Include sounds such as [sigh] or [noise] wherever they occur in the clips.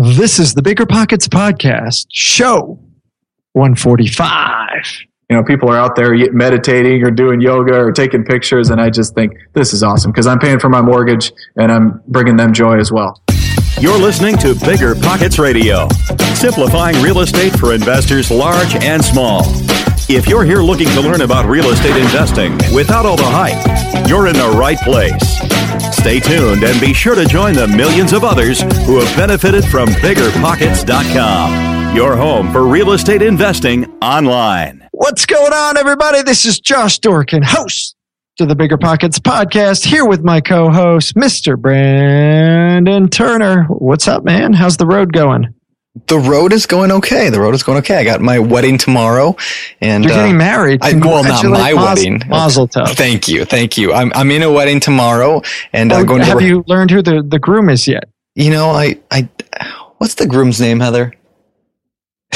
This is the Bigger Pockets Podcast, show 145. You know, people are out there meditating or doing yoga or taking pictures, and I just think this is awesome because I'm paying for my mortgage and I'm bringing them joy as well. You're listening to Bigger Pockets Radio, simplifying real estate for investors large and small. If you're here looking to learn about real estate investing without all the hype, you're in the right place. Stay tuned and be sure to join the millions of others who have benefited from biggerpockets.com, your home for real estate investing online. What's going on, everybody? This is Josh Dorkin, host to the Bigger Pockets podcast, here with my co host, Mr. Brandon Turner. What's up, man? How's the road going? The road is going okay. The road is going okay. I got my wedding tomorrow, and you're getting uh, married. I, well, not my wedding. Mazel tov. Thank you, thank you. I'm I'm in a wedding tomorrow, and I'm oh, going. Have to you learned who the the groom is yet? You know, I I what's the groom's name, Heather? [laughs]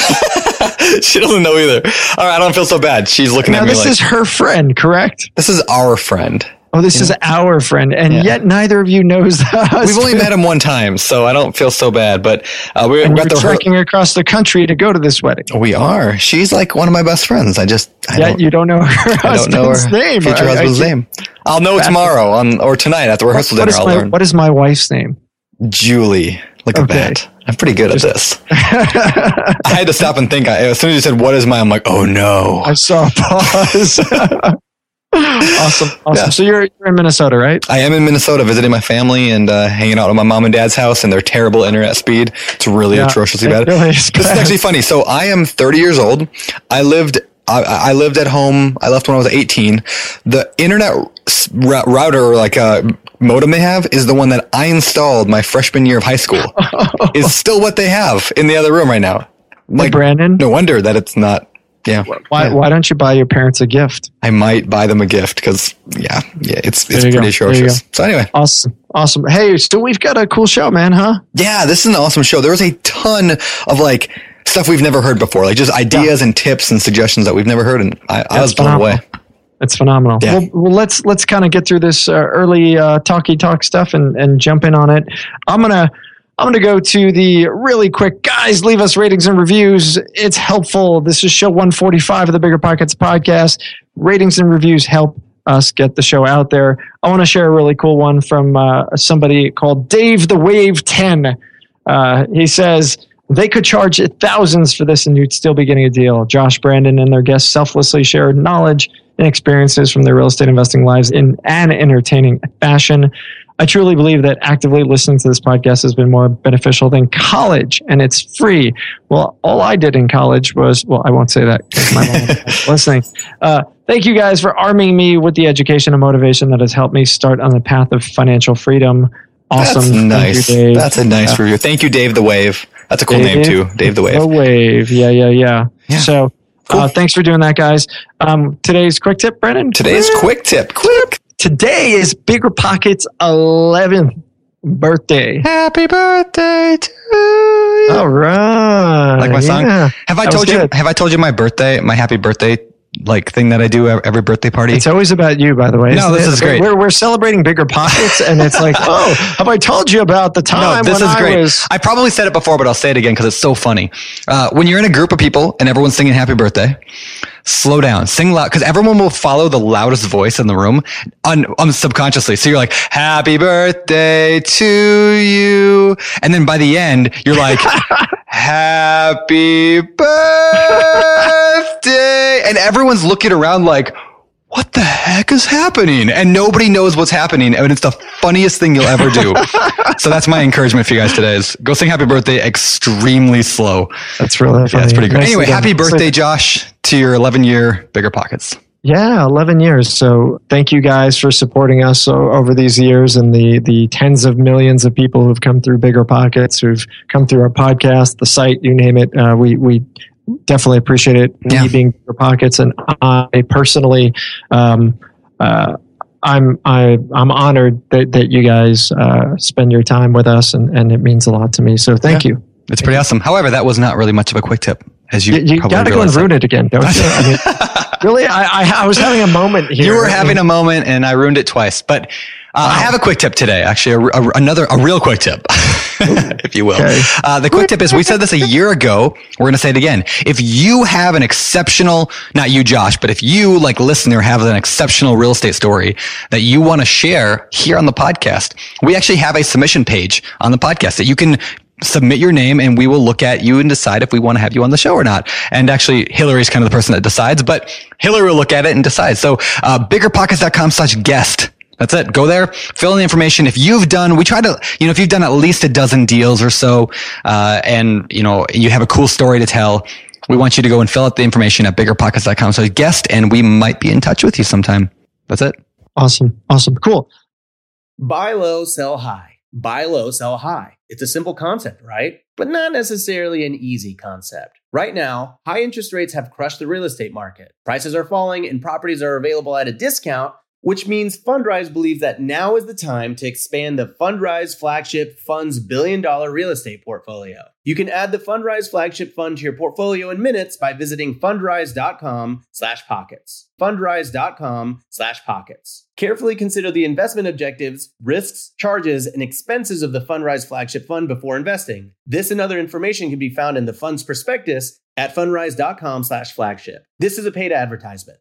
she doesn't know either. All right, I don't feel so bad. She's looking now, at me. This like, is her friend, correct? This is our friend. Oh, this is our friend, and yeah. yet neither of you knows [laughs] the We've only met him one time, so I don't feel so bad. But uh, we're, we're trekking her- across the country to go to this wedding. We are. She's like one of my best friends. I just I yeah, you don't know her I don't know her name. Future husband's I, I, name. I'll know tomorrow on or tonight at the rehearsal what, dinner. I'll my, learn. What is my wife's name? Julie. Look okay. at that. I'm pretty good at this. [laughs] I had to stop and think. As soon as you said, "What is my?" I'm like, "Oh no!" I saw a pause [laughs] [laughs] awesome. Awesome. Yeah. So you're, you're in Minnesota, right? I am in Minnesota visiting my family and uh, hanging out at my mom and dad's house and their terrible internet speed. It's really yeah, atrociously bad. Really is. This is actually funny. So I am 30 years old. I lived I, I, lived at home. I left when I was 18. The internet router, or like a uh, modem they have, is the one that I installed my freshman year of high school. [laughs] is still what they have in the other room right now. Like Brandon. No wonder that it's not yeah. Why yeah. why don't you buy your parents a gift? I might buy them a gift because yeah, yeah, it's it's pretty go. atrocious. So anyway. Awesome. Awesome. Hey, still we've got a cool show, man, huh? Yeah, this is an awesome show. There was a ton of like stuff we've never heard before, like just ideas yeah. and tips and suggestions that we've never heard, and I, I was blown away. It's phenomenal. Yeah. Well, well, let's let's kind of get through this uh, early uh, talky talk stuff and and jump in on it. I'm gonna I'm going to go to the really quick guys. Leave us ratings and reviews. It's helpful. This is show 145 of the Bigger Pockets podcast. Ratings and reviews help us get the show out there. I want to share a really cool one from uh, somebody called Dave the Wave 10. Uh, he says, they could charge thousands for this and you'd still be getting a deal. Josh Brandon and their guests selflessly shared knowledge and experiences from their real estate investing lives in an entertaining fashion. I truly believe that actively listening to this podcast has been more beneficial than college, and it's free. Well, all I did in college was, well, I won't say that because my mom [laughs] listening. Uh, thank you guys for arming me with the education and motivation that has helped me start on the path of financial freedom. Awesome. That's nice. You, That's a nice uh, review. Thank you, Dave the Wave. That's a cool Dave, name too. Dave the Wave. The Wave. Yeah, yeah, yeah. yeah. So, uh, Cool. Uh, thanks for doing that, guys. Um, today's quick tip, Brandon. Today's quick tip. Quick. Today is Bigger Pockets 11th birthday. Happy birthday to you. All right. Like my song? Yeah. Have I that told you good. have I told you my birthday, my happy birthday like thing that I do every birthday party. It's always about you, by the way. No, this it? is great. We're, we're celebrating bigger pockets, and it's like, [laughs] oh, have I told you about the time? No, this is I great. Was... I probably said it before, but I'll say it again because it's so funny. Uh, when you're in a group of people and everyone's singing happy birthday, slow down, sing loud, because everyone will follow the loudest voice in the room un, um, subconsciously. So you're like, happy birthday to you. And then by the end, you're like, [laughs] happy birthday. and everyone's looking around like, what the heck is happening? And nobody knows what's happening. And it's the funniest thing you'll ever do. [laughs] so that's my encouragement for you guys today is go sing happy birthday extremely slow. That's really funny. Yeah, that's pretty great. Nice anyway, happy birthday, Josh, to your 11 year bigger pockets. Yeah, 11 years. So thank you guys for supporting us over these years and the, the tens of millions of people who've come through Bigger Pockets, who've come through our podcast, the site, you name it. Uh, we, we definitely appreciate it. Yeah. Me being Bigger Pockets. And I personally, um, uh, I'm I, I'm honored that, that you guys uh, spend your time with us, and, and it means a lot to me. So thank yeah. you. It's pretty awesome. However, that was not really much of a quick tip, as you you, you got to go and ruin it again, don't you? I mean, [laughs] really, I, I, I was having a moment here. You were having a moment, and I ruined it twice. But Uh, wow. I have a quick tip today, actually, a, a, another, a real quick tip, [laughs] if you will. Okay. Uh, the quick tip is we said this a year ago. We're going to say it again. If you have an exceptional, not you, Josh, but if you, like listener, have an exceptional real estate story that you want to share here on the podcast, we actually have a submission page on the podcast that you can submit your name and we will look at you and decide if we want to have you on the show or not. And actually, Hillary's kind of the person that decides, but Hillary will look at it and decide. So, uh, biggerpockets.com slash guest. That's it. Go there, fill in the information. If you've done, we try to, you know, if you've done at least a dozen deals or so, uh, and, you know, you have a cool story to tell, we want you to go and fill out the information at biggerpockets.com slash guest and we might be in touch with you sometime. That's it. Awesome. Awesome. Cool. Buy low, sell high buy low, sell high. It's a simple concept, right? But not necessarily an easy concept. Right now, high interest rates have crushed the real estate market. Prices are falling and properties are available at a discount which means Fundrise believes that now is the time to expand the Fundrise flagship fund's billion dollar real estate portfolio. You can add the Fundrise flagship fund to your portfolio in minutes by visiting fundrise.com slash pockets. Fundrise.com slash pockets. Carefully consider the investment objectives, risks, charges, and expenses of the Fundrise flagship fund before investing. This and other information can be found in the fund's prospectus at fundrise.com slash flagship. This is a paid advertisement.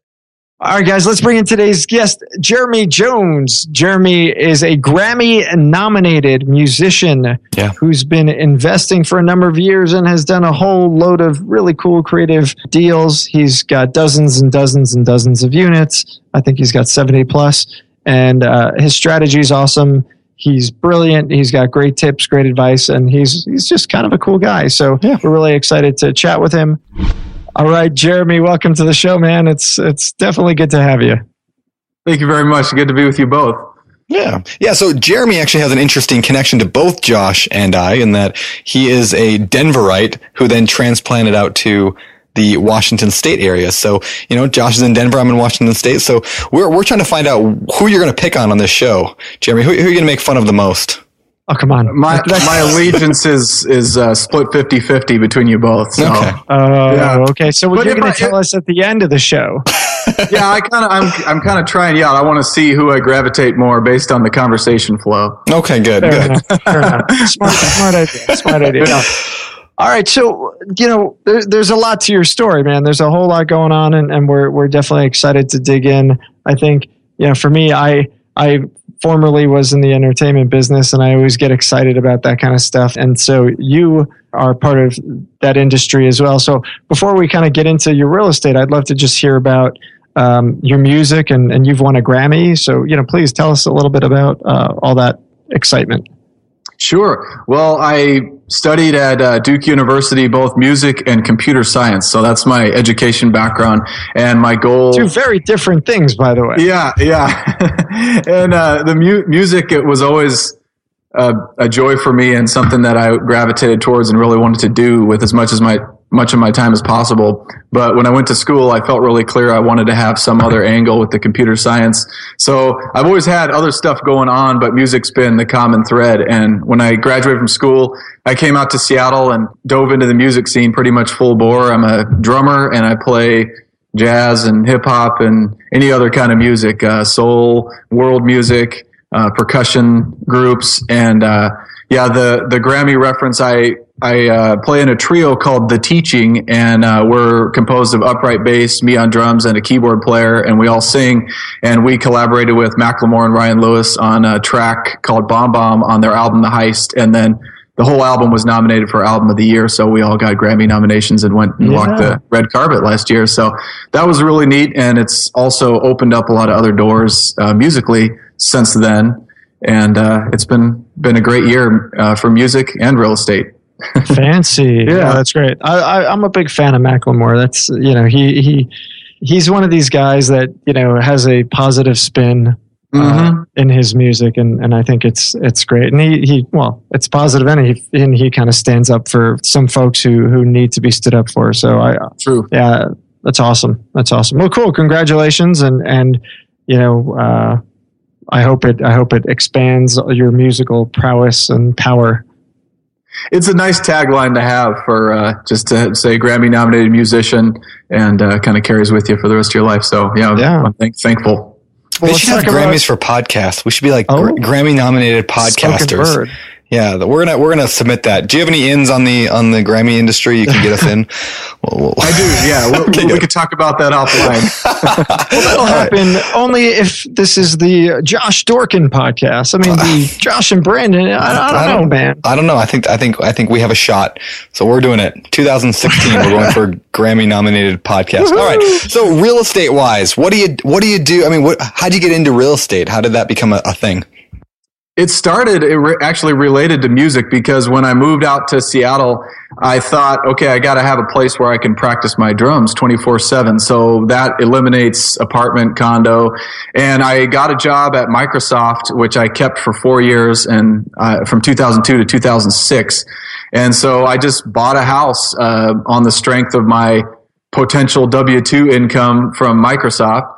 All right, guys, let's bring in today's guest, Jeremy Jones. Jeremy is a Grammy nominated musician yeah. who's been investing for a number of years and has done a whole load of really cool creative deals. He's got dozens and dozens and dozens of units. I think he's got 70 plus, and uh, his strategy is awesome. He's brilliant. He's got great tips, great advice, and he's he's just kind of a cool guy. So yeah. we're really excited to chat with him. All right, Jeremy, welcome to the show, man. It's it's definitely good to have you. Thank you very much. Good to be with you both. Yeah. Yeah. So Jeremy actually has an interesting connection to both Josh and I in that he is a Denverite who then transplanted out to the Washington State area. So, you know, Josh is in Denver. I'm in Washington State. So we're, we're trying to find out who you're going to pick on on this show. Jeremy, who, who are you going to make fun of the most? Oh come on! My my [laughs] allegiance is is uh, split 50-50 between you both. So. Okay. Uh, yeah. Okay. So what are you're going to tell us at the end of the show? [laughs] yeah, I kind of I'm I'm kind of trying you out. I want to see who I gravitate more based on the conversation flow. Okay. Good. Fair good. Enough, fair enough. [laughs] Smart smart idea. Smart idea. Yeah. All right, so you know, there, there's a lot to your story, man. There's a whole lot going on, and, and we're we're definitely excited to dig in. I think, you know, for me, I I formerly was in the entertainment business and I always get excited about that kind of stuff. And so you are part of that industry as well. So before we kind of get into your real estate, I'd love to just hear about um, your music and, and you've won a Grammy. So, you know, please tell us a little bit about uh, all that excitement. Sure. Well, I studied at uh, Duke University, both music and computer science. So that's my education background and my goal. Two very different things, by the way. Yeah, yeah. [laughs] and uh, the mu- music, it was always uh, a joy for me and something that I gravitated towards and really wanted to do with as much as my much of my time as possible. But when I went to school, I felt really clear I wanted to have some other angle with the computer science. So I've always had other stuff going on, but music's been the common thread. And when I graduated from school, I came out to Seattle and dove into the music scene pretty much full bore. I'm a drummer and I play jazz and hip hop and any other kind of music, uh, soul, world music, uh, percussion groups. And, uh, yeah, the, the Grammy reference I, I uh, play in a trio called The Teaching, and uh, we're composed of upright bass, me on drums, and a keyboard player, and we all sing. And we collaborated with Macklemore and Ryan Lewis on a track called BomBom on their album The Heist, and then the whole album was nominated for Album of the Year. So we all got Grammy nominations and went and yeah. walked the red carpet last year. So that was really neat, and it's also opened up a lot of other doors uh, musically since then. And uh, it's been been a great year uh, for music and real estate. Fancy. [laughs] yeah. yeah. that's great. I, I, I'm a big fan of Macklemore. That's, you know, he, he, he's one of these guys that, you know, has a positive spin uh, mm-hmm. in his music, and, and I think it's it's great. And he, he well, it's positive, and he and he kind of stands up for some folks who who need to be stood up for. So I true, yeah, that's awesome. That's awesome. Well, cool. Congratulations, and and you know, uh, I hope it I hope it expands your musical prowess and power it's a nice tagline to have for uh, just to say Grammy nominated musician and uh, kind of carries with you for the rest of your life. So yeah, yeah. I'm thank- thankful. Well, they should have Grammys about, for podcasts. We should be like oh, Grammy nominated podcasters. Yeah, we're gonna we're gonna submit that. Do you have any ins on the on the Grammy industry? You can get us in. [laughs] We'll, I do. Yeah, [laughs] we'll, okay, we could talk about that offline. [laughs] well, that'll happen right. only if this is the Josh Dorkin podcast. I mean, the Josh and Brandon. I, I, don't, I don't know, man. I don't know. I think I think I think we have a shot. So we're doing it. 2016. we're going for Grammy nominated podcast. All right. So real estate wise, what do you what do you do? I mean, what, how do you get into real estate? How did that become a, a thing? It started it re- actually related to music because when I moved out to Seattle, I thought, okay, I got to have a place where I can practice my drums 24 7. So that eliminates apartment, condo. And I got a job at Microsoft, which I kept for four years and uh, from 2002 to 2006. And so I just bought a house uh, on the strength of my potential W 2 income from Microsoft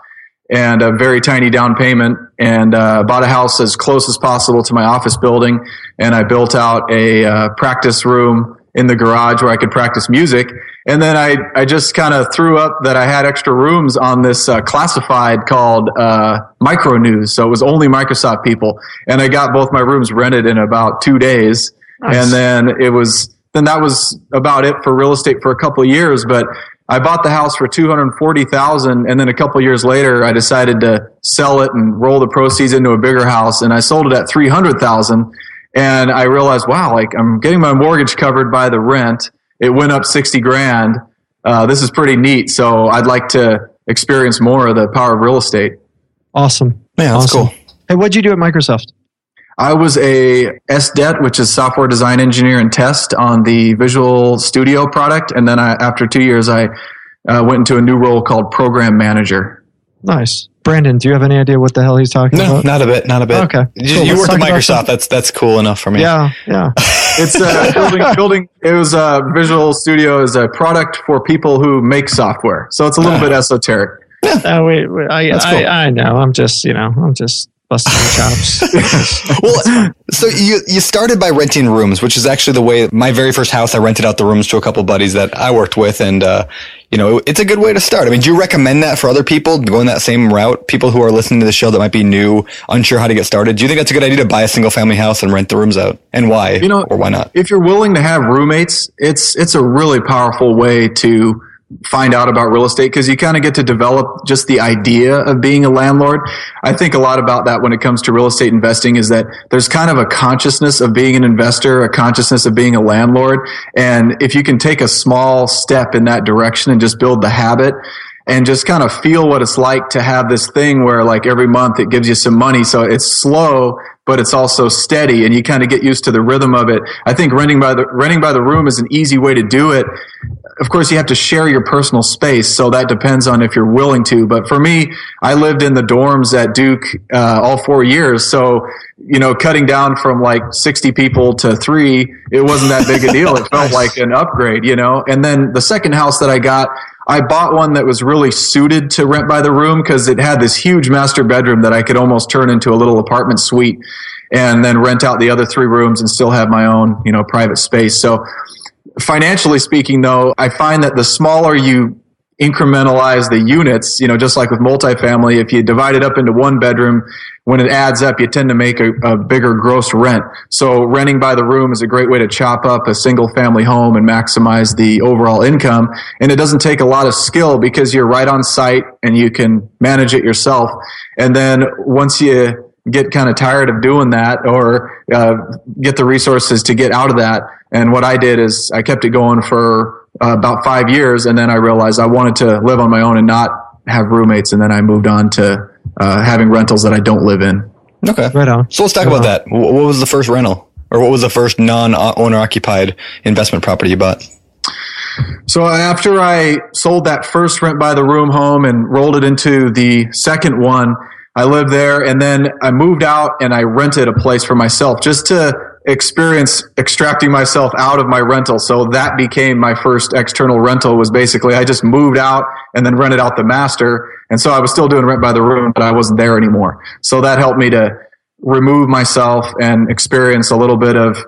and a very tiny down payment and uh, bought a house as close as possible to my office building. And I built out a uh, practice room in the garage where I could practice music. And then I, I just kind of threw up that I had extra rooms on this uh, classified called uh, Micro News. So it was only Microsoft people. And I got both my rooms rented in about two days. Nice. And then it was, then that was about it for real estate for a couple of years. But I bought the house for 240,000 and then a couple years later I decided to sell it and roll the proceeds into a bigger house and I sold it at 300,000 and I realized wow like I'm getting my mortgage covered by the rent. It went up 60 grand. Uh, this is pretty neat so I'd like to experience more of the power of real estate. Awesome. Man that's awesome. cool. Hey what'd you do at Microsoft I was a SDET, which is software design engineer and test on the Visual Studio product. And then I, after two years, I uh, went into a new role called program manager. Nice. Brandon, do you have any idea what the hell he's talking no, about? No, not a bit, not a bit. Okay, you, cool. you work at Microsoft. That's that's cool enough for me. Yeah, yeah. [laughs] it's uh, building, building. It was uh, Visual Studio is a product for people who make software, so it's a little bit esoteric. Yeah, uh, wait, wait, I, cool. I, I know. I'm just, you know, I'm just busting chops. [laughs] well, so you you started by renting rooms, which is actually the way my very first house. I rented out the rooms to a couple buddies that I worked with, and uh, you know, it's a good way to start. I mean, do you recommend that for other people going that same route? People who are listening to the show that might be new, unsure how to get started. Do you think that's a good idea to buy a single family house and rent the rooms out, and why? You know, or why not? If you're willing to have roommates, it's it's a really powerful way to find out about real estate because you kind of get to develop just the idea of being a landlord. I think a lot about that when it comes to real estate investing is that there's kind of a consciousness of being an investor, a consciousness of being a landlord. And if you can take a small step in that direction and just build the habit, and just kind of feel what it's like to have this thing where like every month it gives you some money. So it's slow, but it's also steady and you kind of get used to the rhythm of it. I think renting by the, renting by the room is an easy way to do it of course, you have to share your personal space, so that depends on if you're willing to. But for me, I lived in the dorms at Duke uh, all four years, so you know, cutting down from like 60 people to three, it wasn't that big a deal. It [laughs] felt like an upgrade, you know. And then the second house that I got, I bought one that was really suited to rent by the room because it had this huge master bedroom that I could almost turn into a little apartment suite and then rent out the other three rooms and still have my own, you know, private space. So Financially speaking, though, I find that the smaller you incrementalize the units, you know, just like with multifamily, if you divide it up into one bedroom, when it adds up, you tend to make a, a, bigger gross rent. So renting by the room is a great way to chop up a single family home and maximize the overall income. And it doesn't take a lot of skill because you're right on site and you can manage it yourself. And then once you get kind of tired of doing that or uh, get the resources to get out of that, and what I did is I kept it going for uh, about five years, and then I realized I wanted to live on my own and not have roommates, and then I moved on to uh, having rentals that I don't live in. Okay, right on. So let's talk right about on. that. What was the first rental, or what was the first non-owner occupied investment property you bought? So after I sold that first rent by the room home and rolled it into the second one, I lived there and then I moved out and I rented a place for myself just to experience extracting myself out of my rental. So that became my first external rental was basically I just moved out and then rented out the master. And so I was still doing rent by the room, but I wasn't there anymore. So that helped me to remove myself and experience a little bit of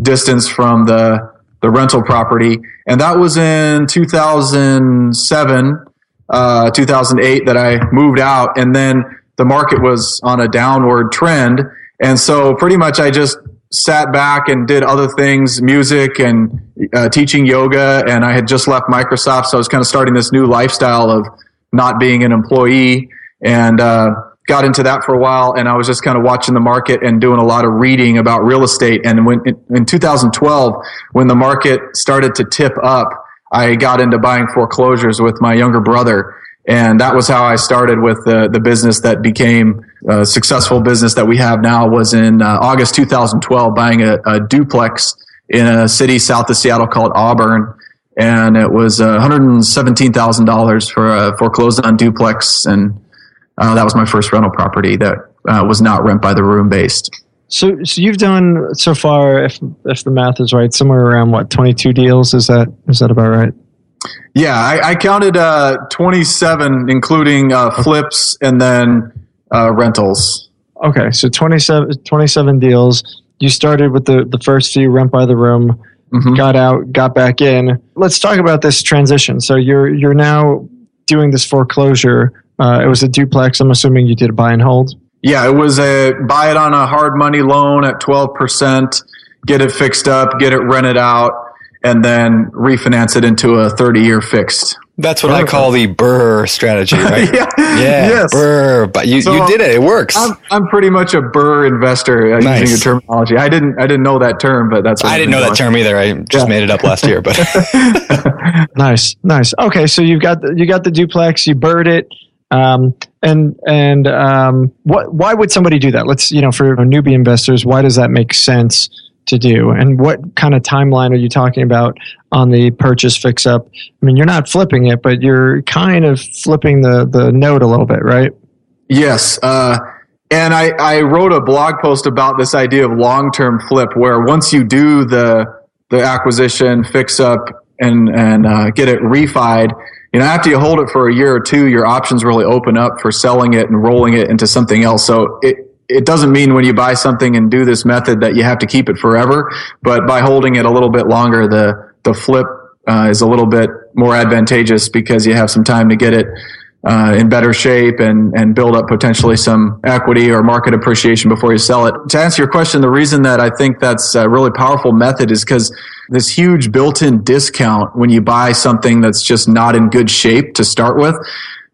distance from the, the rental property. And that was in 2007, uh, 2008 that I moved out. And then the market was on a downward trend. And so pretty much I just sat back and did other things, music and uh, teaching yoga. And I had just left Microsoft. So I was kind of starting this new lifestyle of not being an employee and, uh, got into that for a while and I was just kind of watching the market and doing a lot of reading about real estate. And when in 2012, when the market started to tip up, I got into buying foreclosures with my younger brother. And that was how I started with the, the business that became a successful business that we have now was in uh, August 2012, buying a, a, duplex in a city south of Seattle called Auburn. And it was uh, $117,000 for a foreclosed on duplex. And uh, that was my first rental property that uh, was not rent by the room based. So, so you've done so far, if if the math is right, somewhere around what twenty two deals. Is that is that about right? Yeah, I, I counted uh, 27, including uh, flips and then uh, rentals. Okay, so 27, 27, deals. You started with the, the first few rent by the room, mm-hmm. got out, got back in. Let's talk about this transition. So you're you're now doing this foreclosure. Uh, it was a duplex. I'm assuming you did a buy and hold. Yeah, it was a buy it on a hard money loan at 12%, get it fixed up, get it rented out and then refinance it into a 30 year fixed. That's what Perfect. I call the BRRRR strategy, [laughs] right? yeah. yeah. Yes. BRRRR. But you, so you did it. It works. I'm, I'm pretty much a BRRRR investor uh, nice. using your terminology. I didn't, I didn't know that term, but that's what I didn't know that term either. I just yeah. made it up last year, but [laughs] [laughs] nice, nice. Okay. So you've got, the, you got the duplex, you BRRRRed it. Um, and, and, um, what, why would somebody do that? Let's, you know, for newbie investors, why does that make sense? To do? And what kind of timeline are you talking about on the purchase fix up i mean you're not flipping it but you're kind of flipping the the note a little bit right? Yes uh, and I, I wrote a blog post about this idea of long-term flip where once you do the the acquisition fix up and and uh, get it refied you know after you hold it for a year or two your options really open up for selling it and rolling it into something else. So it it doesn't mean when you buy something and do this method that you have to keep it forever, but by holding it a little bit longer, the, the flip uh, is a little bit more advantageous because you have some time to get it uh, in better shape and, and build up potentially some equity or market appreciation before you sell it. To answer your question, the reason that I think that's a really powerful method is because this huge built-in discount when you buy something that's just not in good shape to start with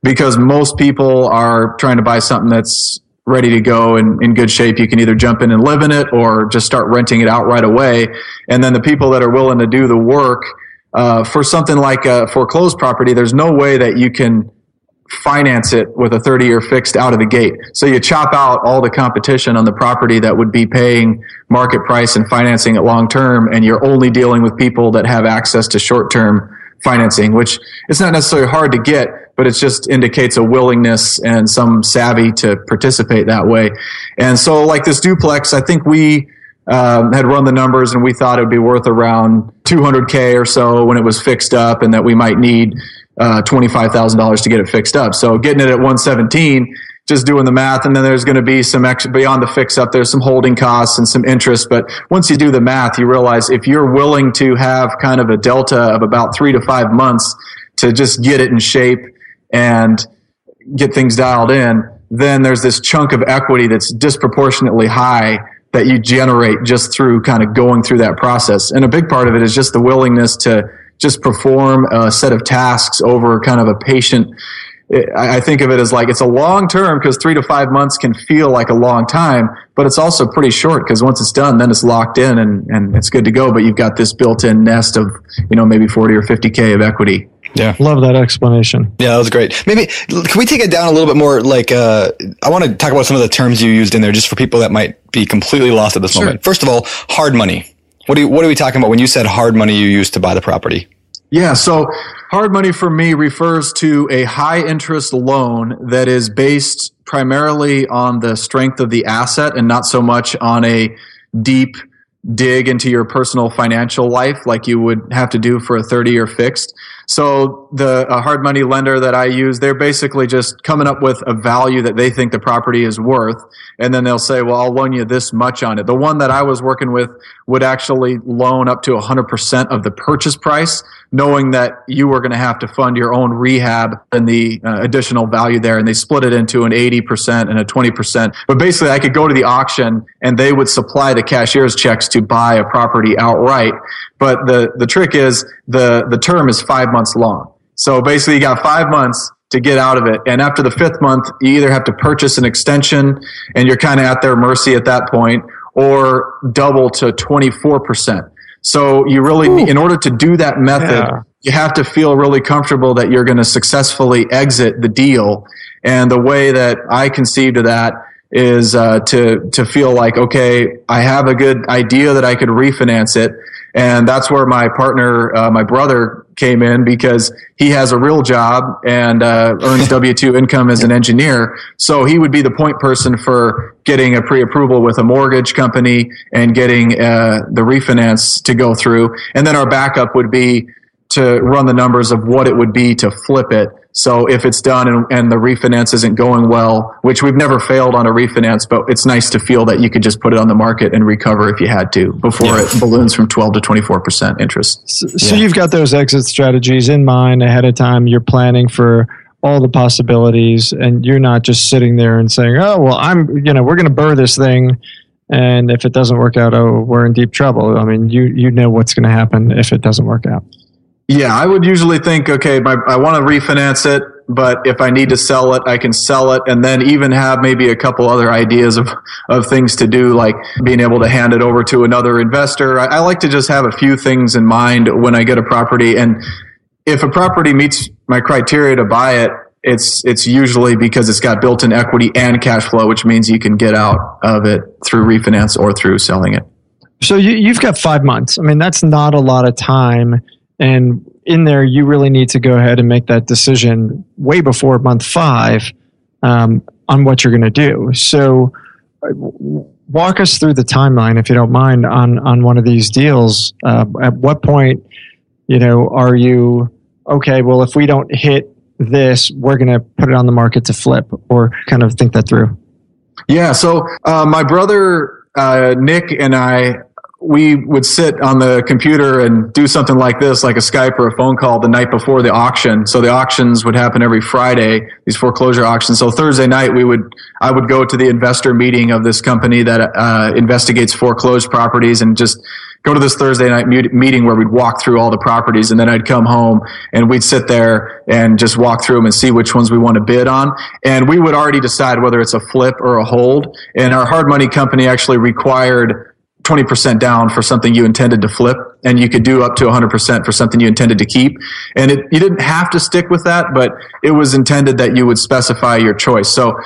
because most people are trying to buy something that's ready to go and in good shape, you can either jump in and live in it or just start renting it out right away. And then the people that are willing to do the work uh, for something like a foreclosed property, there's no way that you can finance it with a 30 year fixed out of the gate. So you chop out all the competition on the property that would be paying market price and financing it long term, and you're only dealing with people that have access to short term financing, which it's not necessarily hard to get, but it just indicates a willingness and some savvy to participate that way. And so, like this duplex, I think we um, had run the numbers and we thought it would be worth around 200k or so when it was fixed up, and that we might need uh, $25,000 to get it fixed up. So getting it at 117 just doing the math. And then there's going to be some extra beyond the fix up. There's some holding costs and some interest. But once you do the math, you realize if you're willing to have kind of a delta of about three to five months to just get it in shape and get things dialed in, then there's this chunk of equity that's disproportionately high that you generate just through kind of going through that process. And a big part of it is just the willingness to just perform a set of tasks over kind of a patient I think of it as like it's a long term because three to five months can feel like a long time, but it's also pretty short because once it's done, then it's locked in and, and it's good to go. But you've got this built in nest of, you know, maybe 40 or 50K of equity. Yeah. Love that explanation. Yeah, that was great. Maybe can we take it down a little bit more? Like, uh, I want to talk about some of the terms you used in there just for people that might be completely lost at this sure. moment. First of all, hard money. What do you, what are we talking about when you said hard money you used to buy the property? Yeah. So hard money for me refers to a high interest loan that is based primarily on the strength of the asset and not so much on a deep dig into your personal financial life like you would have to do for a 30 year fixed. So the hard money lender that I use, they're basically just coming up with a value that they think the property is worth. And then they'll say, well, I'll loan you this much on it. The one that I was working with would actually loan up to 100% of the purchase price, knowing that you were going to have to fund your own rehab and the uh, additional value there. And they split it into an 80% and a 20%. But basically, I could go to the auction and they would supply the cashier's checks to buy a property outright. But the, the trick is the, the term is five months long. So basically, you got five months to get out of it. And after the fifth month, you either have to purchase an extension and you're kind of at their mercy at that point, or double to 24%. So you really, Ooh. in order to do that method, yeah. you have to feel really comfortable that you're going to successfully exit the deal. And the way that I conceived of that is uh, to to feel like okay, I have a good idea that I could refinance it, and that's where my partner, uh, my brother, came in because he has a real job and uh, earns [laughs] W two income as an engineer. So he would be the point person for getting a pre approval with a mortgage company and getting uh, the refinance to go through, and then our backup would be to run the numbers of what it would be to flip it. So if it's done and, and, the refinance isn't going well, which we've never failed on a refinance, but it's nice to feel that you could just put it on the market and recover if you had to before yeah. it balloons from 12 to 24% interest. So, so you've got those exit strategies in mind ahead of time. You're planning for all the possibilities and you're not just sitting there and saying, oh, well, I'm, you know, we're going to BRRRR this thing. And if it doesn't work out, oh, we're in deep trouble. I mean, you, you know what's going to happen if it doesn't work out. Yeah, I would usually think, okay, my, I want to refinance it, but if I need to sell it, I can sell it and then even have maybe a couple other ideas of, of things to do, like being able to hand it over to another investor. I, I like to just have a few things in mind when I get a property. And if a property meets my criteria to buy it, it's it's usually because it's got built-in equity and cash flow, which means you can get out of it through refinance or through selling it. So you, you've got five months. I mean, that's not a lot of time and in there, you really need to go ahead and make that decision way before month five um, on what you're going to do. So, uh, walk us through the timeline, if you don't mind, on on one of these deals. Uh, at what point, you know, are you okay? Well, if we don't hit this, we're going to put it on the market to flip, or kind of think that through. Yeah. So, uh, my brother uh, Nick and I we would sit on the computer and do something like this, like a Skype or a phone call the night before the auction. So the auctions would happen every Friday, these foreclosure auctions. So Thursday night, we would, I would go to the investor meeting of this company that uh, investigates foreclosed properties and just go to this Thursday night meeting where we'd walk through all the properties and then I'd come home and we'd sit there and just walk through them and see which ones we want to bid on. And we would already decide whether it's a flip or a hold. And our hard money company actually required 20% down for something you intended to flip and you could do up to 100% for something you intended to keep. And it, you didn't have to stick with that, but it was intended that you would specify your choice. So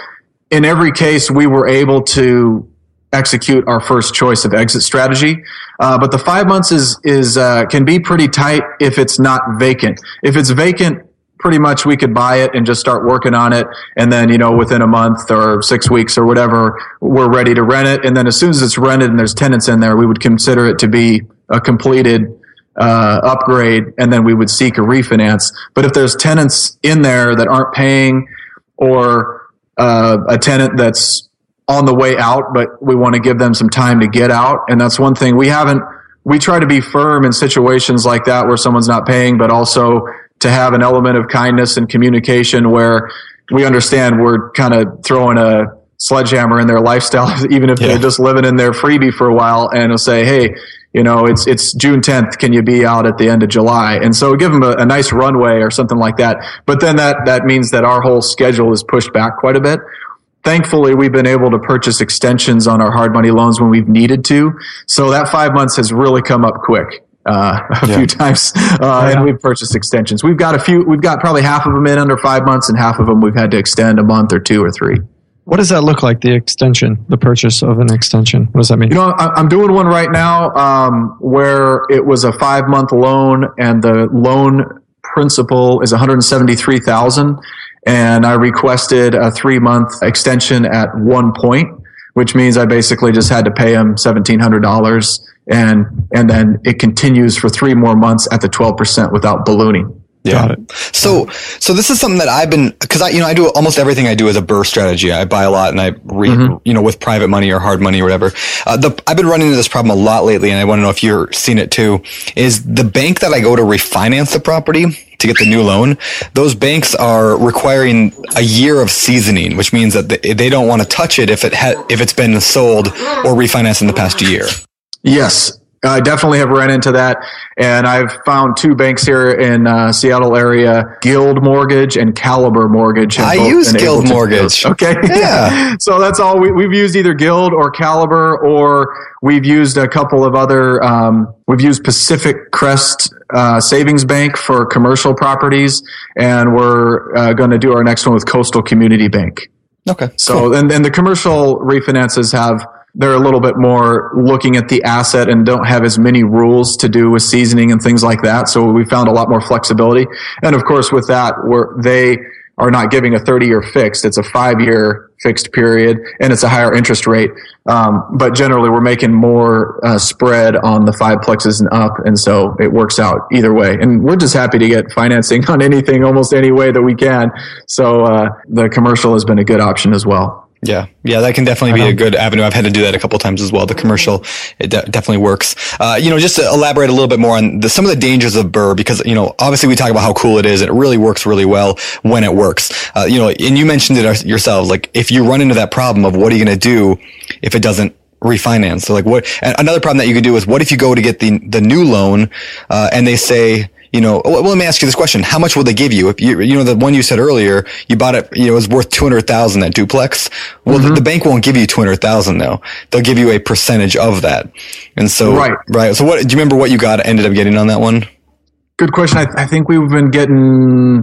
in every case, we were able to execute our first choice of exit strategy. Uh, but the five months is, is, uh, can be pretty tight if it's not vacant. If it's vacant, pretty much we could buy it and just start working on it. And then, you know, within a month or six weeks or whatever, we're ready to rent it. And then as soon as it's rented and there's tenants in there, we would consider it to be a completed uh, upgrade and then we would seek a refinance. But if there's tenants in there that aren't paying or uh, a tenant that's on the way out, but we want to give them some time to get out. And that's one thing we haven't, we try to be firm in situations like that where someone's not paying, but also to have an element of kindness and communication where we understand we're kind of throwing a sledgehammer in their lifestyle, [laughs] even if yeah. they're just living in their freebie for a while and say, Hey, you know, it's, it's June 10th. Can you be out at the end of July? And so give them a, a nice runway or something like that. But then that, that means that our whole schedule is pushed back quite a bit. Thankfully, we've been able to purchase extensions on our hard money loans when we've needed to. So that five months has really come up quick uh, [laughs] a yeah. few times, uh, yeah. and we've purchased extensions. We've got a few. We've got probably half of them in under five months, and half of them we've had to extend a month or two or three. What does that look like? The extension, the purchase of an extension. What does that mean? You know, I'm doing one right now um, where it was a five month loan, and the loan principal is 173 thousand, and I requested a three month extension at one point, which means I basically just had to pay him seventeen hundred dollars and and then it continues for three more months at the 12% without ballooning. Yeah. So, so this is something that I've been, cause I, you know, I do almost everything I do as a BRRRR strategy. I buy a lot and I re, mm-hmm. you know, with private money or hard money or whatever. Uh, the, I've been running into this problem a lot lately and I want to know if you're seeing it too, is the bank that I go to refinance the property to get the new loan, those banks are requiring a year of seasoning, which means that they, they don't want to touch it if it ha- if it's been sold or refinanced in the past year. Yes, I definitely have run into that, and I've found two banks here in uh, Seattle area: Guild Mortgage and Caliber Mortgage. I use Guild Mortgage. Okay, [laughs] yeah. [laughs] so that's all we, have used either Guild or Caliber, or we've used a couple of other. Um, we've used Pacific Crest uh, Savings Bank for commercial properties, and we're uh, going to do our next one with Coastal Community Bank. Okay. So, cool. and, and the commercial refinances have they're a little bit more looking at the asset and don't have as many rules to do with seasoning and things like that. So we found a lot more flexibility. And of course, with that, they are not giving a 30 year fixed, it's a five year fixed period and it's a higher interest rate. Um, but generally, we're making more uh, spread on the five plexes and up. And so it works out either way. And we're just happy to get financing [laughs] on anything almost any way that we can. So uh, the commercial has been a good option as well. Yeah, yeah, that can definitely be a good avenue. I've had to do that a couple times as well. The commercial, it de- definitely works. Uh, you know, just to elaborate a little bit more on the, some of the dangers of BRRRR, because you know, obviously we talk about how cool it is, and it really works really well when it works. Uh, you know, and you mentioned it yourself. Like, if you run into that problem of what are you going to do if it doesn't refinance? So, like, what? another problem that you could do is what if you go to get the the new loan, uh, and they say you know, well, let me ask you this question. How much will they give you? If you, you know, the one you said earlier, you bought it, you know, it was worth 200,000 that duplex. Well, mm-hmm. the, the, bank won't give you 200,000 though. They'll give you a percentage of that. And so, right. Right. So what, do you remember what you got, ended up getting on that one? Good question. I, I think we've been getting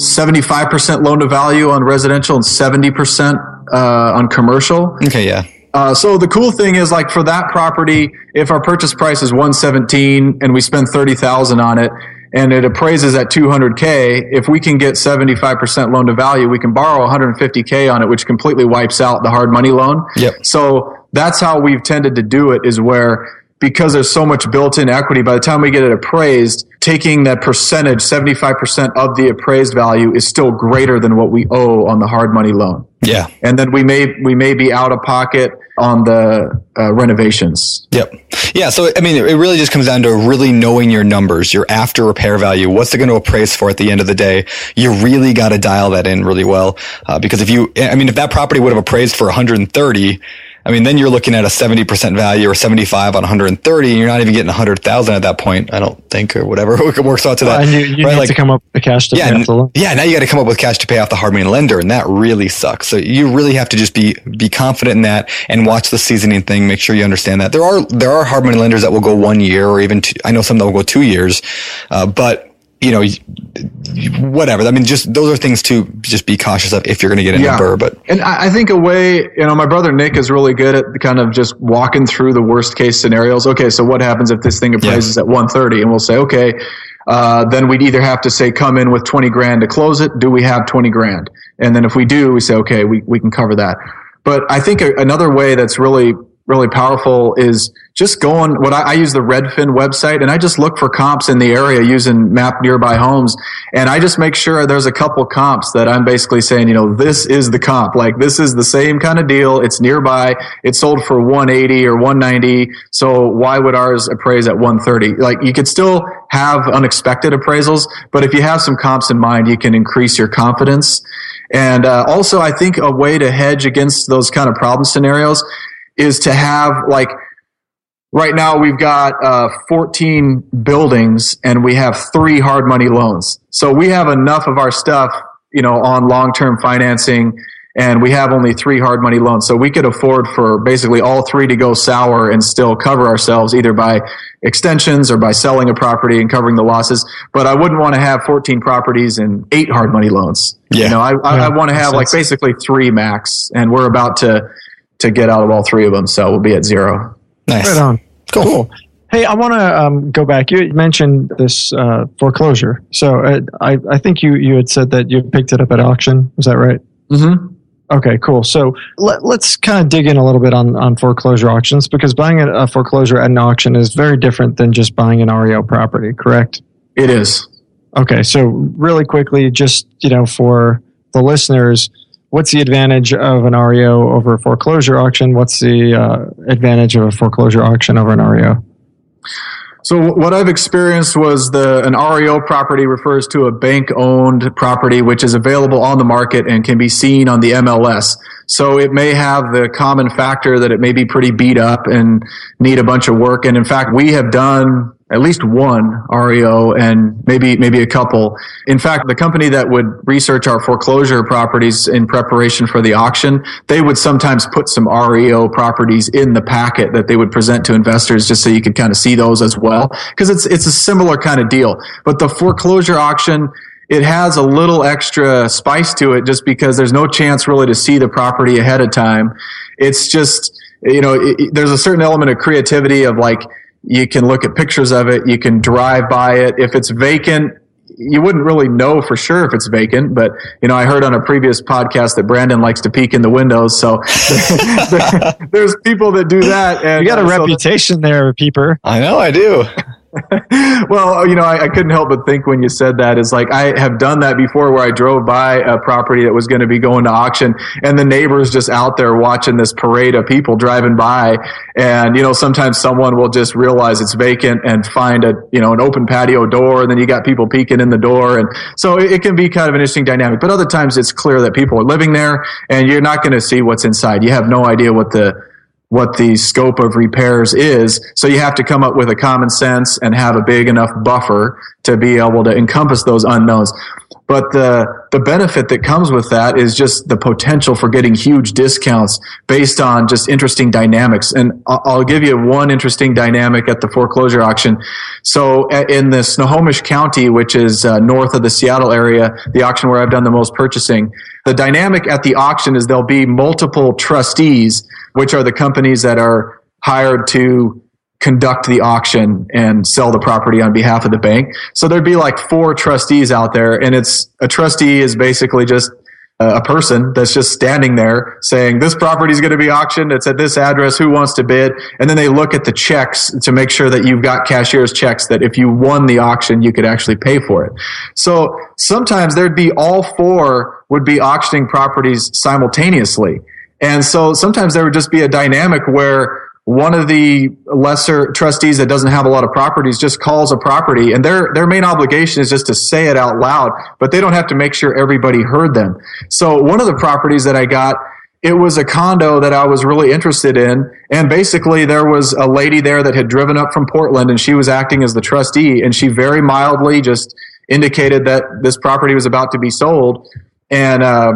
75% loan to value on residential and 70% uh, on commercial. Okay. Yeah. Uh, so the cool thing is like for that property, if our purchase price is 117 and we spend 30,000 on it, and it appraises at 200k if we can get 75% loan to value we can borrow 150k on it which completely wipes out the hard money loan. Yep. so that's how we've tended to do it is where because there's so much built-in equity by the time we get it appraised taking that percentage 75% of the appraised value is still greater than what we owe on the hard money loan. Yeah. And then we may we may be out of pocket on the uh, renovations. Yep. Yeah. So, I mean, it really just comes down to really knowing your numbers, your after repair value. What's it going to appraise for at the end of the day? You really got to dial that in really well. Uh, because if you, I mean, if that property would have appraised for 130, I mean, then you're looking at a 70% value or 75 on 130 and you're not even getting 100,000 at that point, I don't think, or whatever it works out to that. and you, you right? need like, to come up with cash to yeah, pay off the loan. Yeah, now you got to come up with cash to pay off the hard money lender and that really sucks. So you really have to just be, be confident in that and watch the seasoning thing. Make sure you understand that there are, there are hard money lenders that will go one year or even two, I know some that will go two years. Uh, but you know, whatever. I mean, just those are things to just be cautious of if you're going to get into yeah. BRRRR. But and I think a way, you know, my brother Nick is really good at kind of just walking through the worst case scenarios. Okay, so what happens if this thing appraises yeah. at 130? And we'll say, okay, uh, then we'd either have to say come in with 20 grand to close it. Do we have 20 grand? And then if we do, we say, okay, we we can cover that. But I think a, another way that's really really powerful is just going what I, I, use the redfin website and i just look for comps in the area using map nearby homes and i just make sure there's a couple comps that i'm basically saying you know this is the comp. Like this is the same kind of deal. It's nearby. It's sold for 180 or 190 so why would ours appraise at 130 like you could still have unexpected appraisals but if you have some comps in mind you can increase your confidence. And uh, also i think a way to hedge against those kind of problem scenarios is to have like right now we've got uh, 14 buildings and we have three hard money loans. So we have enough of our stuff, you know, on long-term financing and we have only three hard money loans. So we could afford for basically all three to go sour and still cover ourselves either by extensions or by selling a property and covering the losses. But I wouldn't want to have 14 properties and eight hard money loans. Yeah. You know, I, I, I want to have like basically three max and we're about to, to get out of all three of them. So we'll be at zero. Nice. Right on. Cool. cool. Hey, I want to um, go back. You mentioned this uh, foreclosure. So uh, I, I think you, you had said that you picked it up at auction. Is that right? Mm-hmm. Okay, cool. So let, us kind of dig in a little bit on, on foreclosure auctions because buying a, a foreclosure at an auction is very different than just buying an REO property, correct? It is. Okay, so really quickly, just you know, for the listeners, what's the advantage of an REO over a foreclosure auction? What's the uh, advantage of a foreclosure auction over an REO? So what I've experienced was the an REO property refers to a bank owned property which is available on the market and can be seen on the MLS. So it may have the common factor that it may be pretty beat up and need a bunch of work. And in fact, we have done at least one REO and maybe maybe a couple. In fact, the company that would research our foreclosure properties in preparation for the auction, they would sometimes put some REO properties in the packet that they would present to investors just so you could kind of see those as well because it's it's a similar kind of deal. But the foreclosure auction it has a little extra spice to it just because there's no chance really to see the property ahead of time. It's just you know, it, there's a certain element of creativity of like you can look at pictures of it. You can drive by it. If it's vacant, you wouldn't really know for sure if it's vacant, but you know, I heard on a previous podcast that Brandon likes to peek in the windows. So [laughs] there's people that do that. And you got a uh, reputation so there, Peeper. I know I do. [laughs] well, you know, I, I, couldn't help but think when you said that is like I have done that before where I drove by a property that was going to be going to auction and the neighbors just out there watching this parade of people driving by. And, you know, sometimes someone will just realize it's vacant and find a, you know, an open patio door. And then you got people peeking in the door. And so it, it can be kind of an interesting dynamic. But other times it's clear that people are living there and you're not going to see what's inside. You have no idea what the, what the scope of repairs is. So you have to come up with a common sense and have a big enough buffer to be able to encompass those unknowns. But the, the benefit that comes with that is just the potential for getting huge discounts based on just interesting dynamics. And I'll give you one interesting dynamic at the foreclosure auction. So in the Snohomish County, which is uh, north of the Seattle area, the auction where I've done the most purchasing, the dynamic at the auction is there'll be multiple trustees which are the companies that are hired to conduct the auction and sell the property on behalf of the bank. So there'd be like four trustees out there and it's a trustee is basically just a person that's just standing there saying this property is going to be auctioned. It's at this address. Who wants to bid? And then they look at the checks to make sure that you've got cashier's checks that if you won the auction, you could actually pay for it. So sometimes there'd be all four would be auctioning properties simultaneously. And so sometimes there would just be a dynamic where one of the lesser trustees that doesn't have a lot of properties just calls a property and their their main obligation is just to say it out loud but they don't have to make sure everybody heard them. So one of the properties that i got it was a condo that i was really interested in and basically there was a lady there that had driven up from portland and she was acting as the trustee and she very mildly just indicated that this property was about to be sold and uh,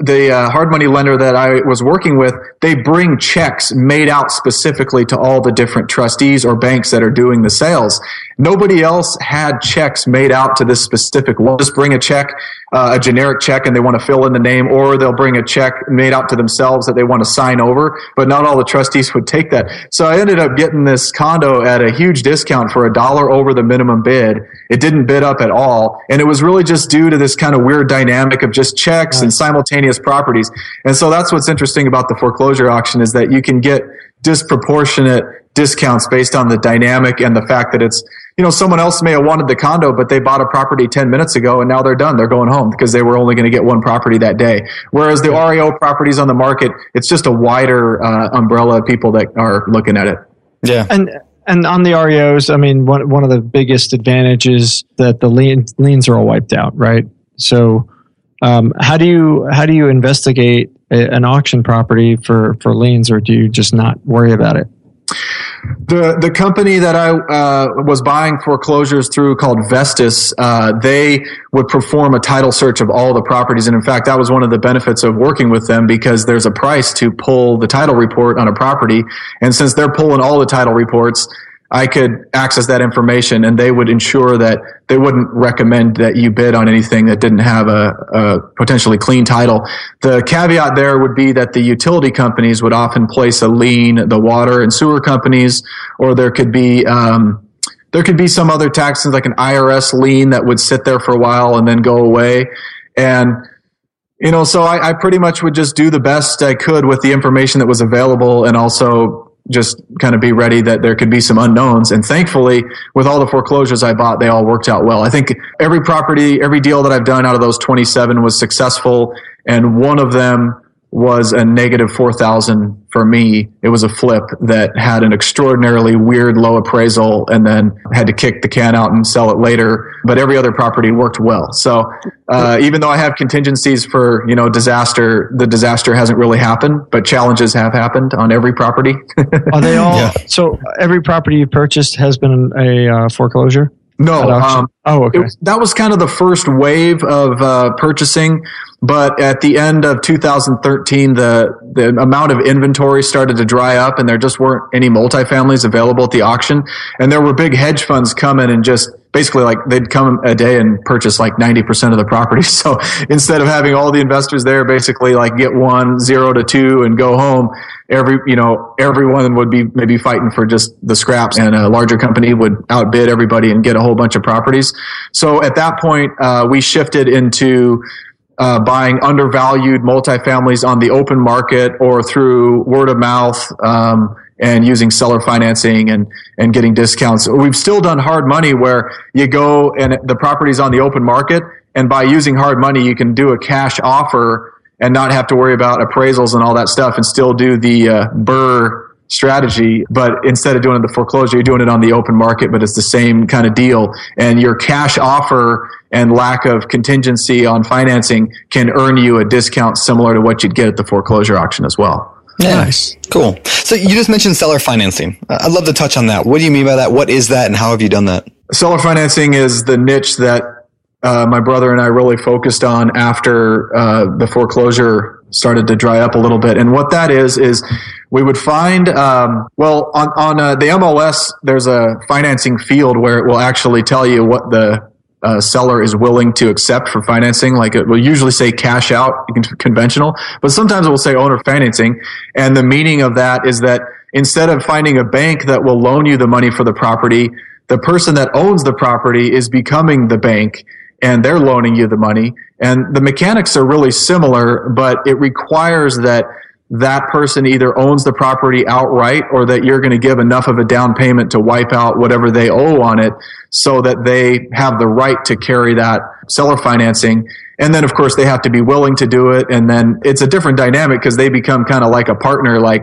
the uh, hard money lender that I was working with, they bring checks made out specifically to all the different trustees or banks that are doing the sales. Nobody else had checks made out to this specific one. Just bring a check, uh, a generic check, and they want to fill in the name, or they'll bring a check made out to themselves that they want to sign over. But not all the trustees would take that. So I ended up getting this condo at a huge discount for a dollar over the minimum bid. It didn't bid up at all, and it was really just due to this kind of weird dynamic of just checks nice. and simultaneous properties. And so that's what's interesting about the foreclosure auction is that you can get disproportionate discounts based on the dynamic and the fact that it's you know someone else may have wanted the condo but they bought a property 10 minutes ago and now they're done they're going home because they were only going to get one property that day whereas the reo properties on the market it's just a wider uh, umbrella of people that are looking at it yeah and and on the REOs, I mean, one one of the biggest advantages that the lien, liens are all wiped out, right? So, um, how do you how do you investigate a, an auction property for for liens, or do you just not worry about it? The the company that I uh, was buying foreclosures through called Vestus, uh, they would perform a title search of all the properties, and in fact, that was one of the benefits of working with them because there's a price to pull the title report on a property, and since they're pulling all the title reports, I could access that information and they would ensure that they wouldn't recommend that you bid on anything that didn't have a, a, potentially clean title. The caveat there would be that the utility companies would often place a lien, the water and sewer companies, or there could be, um, there could be some other taxes like an IRS lien that would sit there for a while and then go away. And, you know, so I, I pretty much would just do the best I could with the information that was available and also just kind of be ready that there could be some unknowns. And thankfully, with all the foreclosures I bought, they all worked out well. I think every property, every deal that I've done out of those 27 was successful. And one of them was a negative 4,000 for me. It was a flip that had an extraordinarily weird low appraisal and then had to kick the can out and sell it later. But every other property worked well. So, uh, even though I have contingencies for, you know, disaster, the disaster hasn't really happened, but challenges have happened on every property. [laughs] Are they all? Yeah. So every property you purchased has been a uh, foreclosure? No. Um, oh, okay. It, that was kind of the first wave of uh, purchasing. But at the end of 2013, the, the amount of inventory started to dry up and there just weren't any multifamilies available at the auction. And there were big hedge funds coming and just basically like they'd come a day and purchase like 90% of the property. [laughs] So instead of having all the investors there basically like get one, zero to two and go home, every, you know, everyone would be maybe fighting for just the scraps and a larger company would outbid everybody and get a whole bunch of properties. So at that point, uh, we shifted into uh, buying undervalued multifamilies on the open market or through word of mouth um, and using seller financing and and getting discounts. We've still done hard money where you go and the property's on the open market, and by using hard money, you can do a cash offer and not have to worry about appraisals and all that stuff, and still do the uh, BRRRR strategy, but instead of doing it the foreclosure, you're doing it on the open market, but it's the same kind of deal. And your cash offer and lack of contingency on financing can earn you a discount similar to what you'd get at the foreclosure auction as well. Yeah. Nice. Cool. So you just mentioned seller financing. I'd love to touch on that. What do you mean by that? What is that and how have you done that? Seller financing is the niche that uh, my brother and I really focused on after uh, the foreclosure started to dry up a little bit. And what that is is we would find um, well on on uh, the MLS there's a financing field where it will actually tell you what the uh, seller is willing to accept for financing. Like it will usually say cash out, conventional, but sometimes it will say owner financing. And the meaning of that is that instead of finding a bank that will loan you the money for the property, the person that owns the property is becoming the bank and they're loaning you the money. And the mechanics are really similar, but it requires that that person either owns the property outright or that you're going to give enough of a down payment to wipe out whatever they owe on it so that they have the right to carry that seller financing. And then, of course, they have to be willing to do it. And then it's a different dynamic because they become kind of like a partner. Like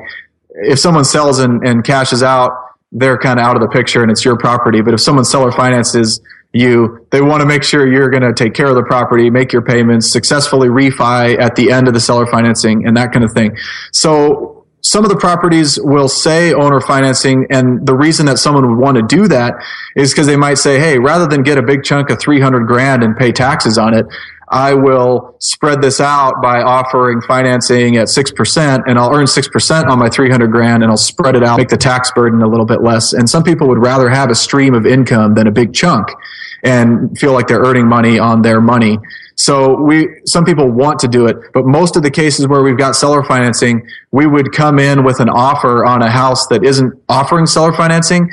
if someone sells and, and cashes out, they're kind of out of the picture and it's your property. But if someone seller finances, you. They want to make sure you're going to take care of the property make your payments successfully refi at the end of the seller financing and that kind of thing. So some of the properties will say owner financing and the reason that someone would want to do that is because they might say hey rather than get a big chunk of 300 grand and pay taxes on it I will spread this out by offering financing at 6% and I'll earn 6% on my 300 grand and I'll spread it out, make the tax burden a little bit less. And some people would rather have a stream of income than a big chunk and feel like they're earning money on their money. So we, some people want to do it, but most of the cases where we've got seller financing, we would come in with an offer on a house that isn't offering seller financing,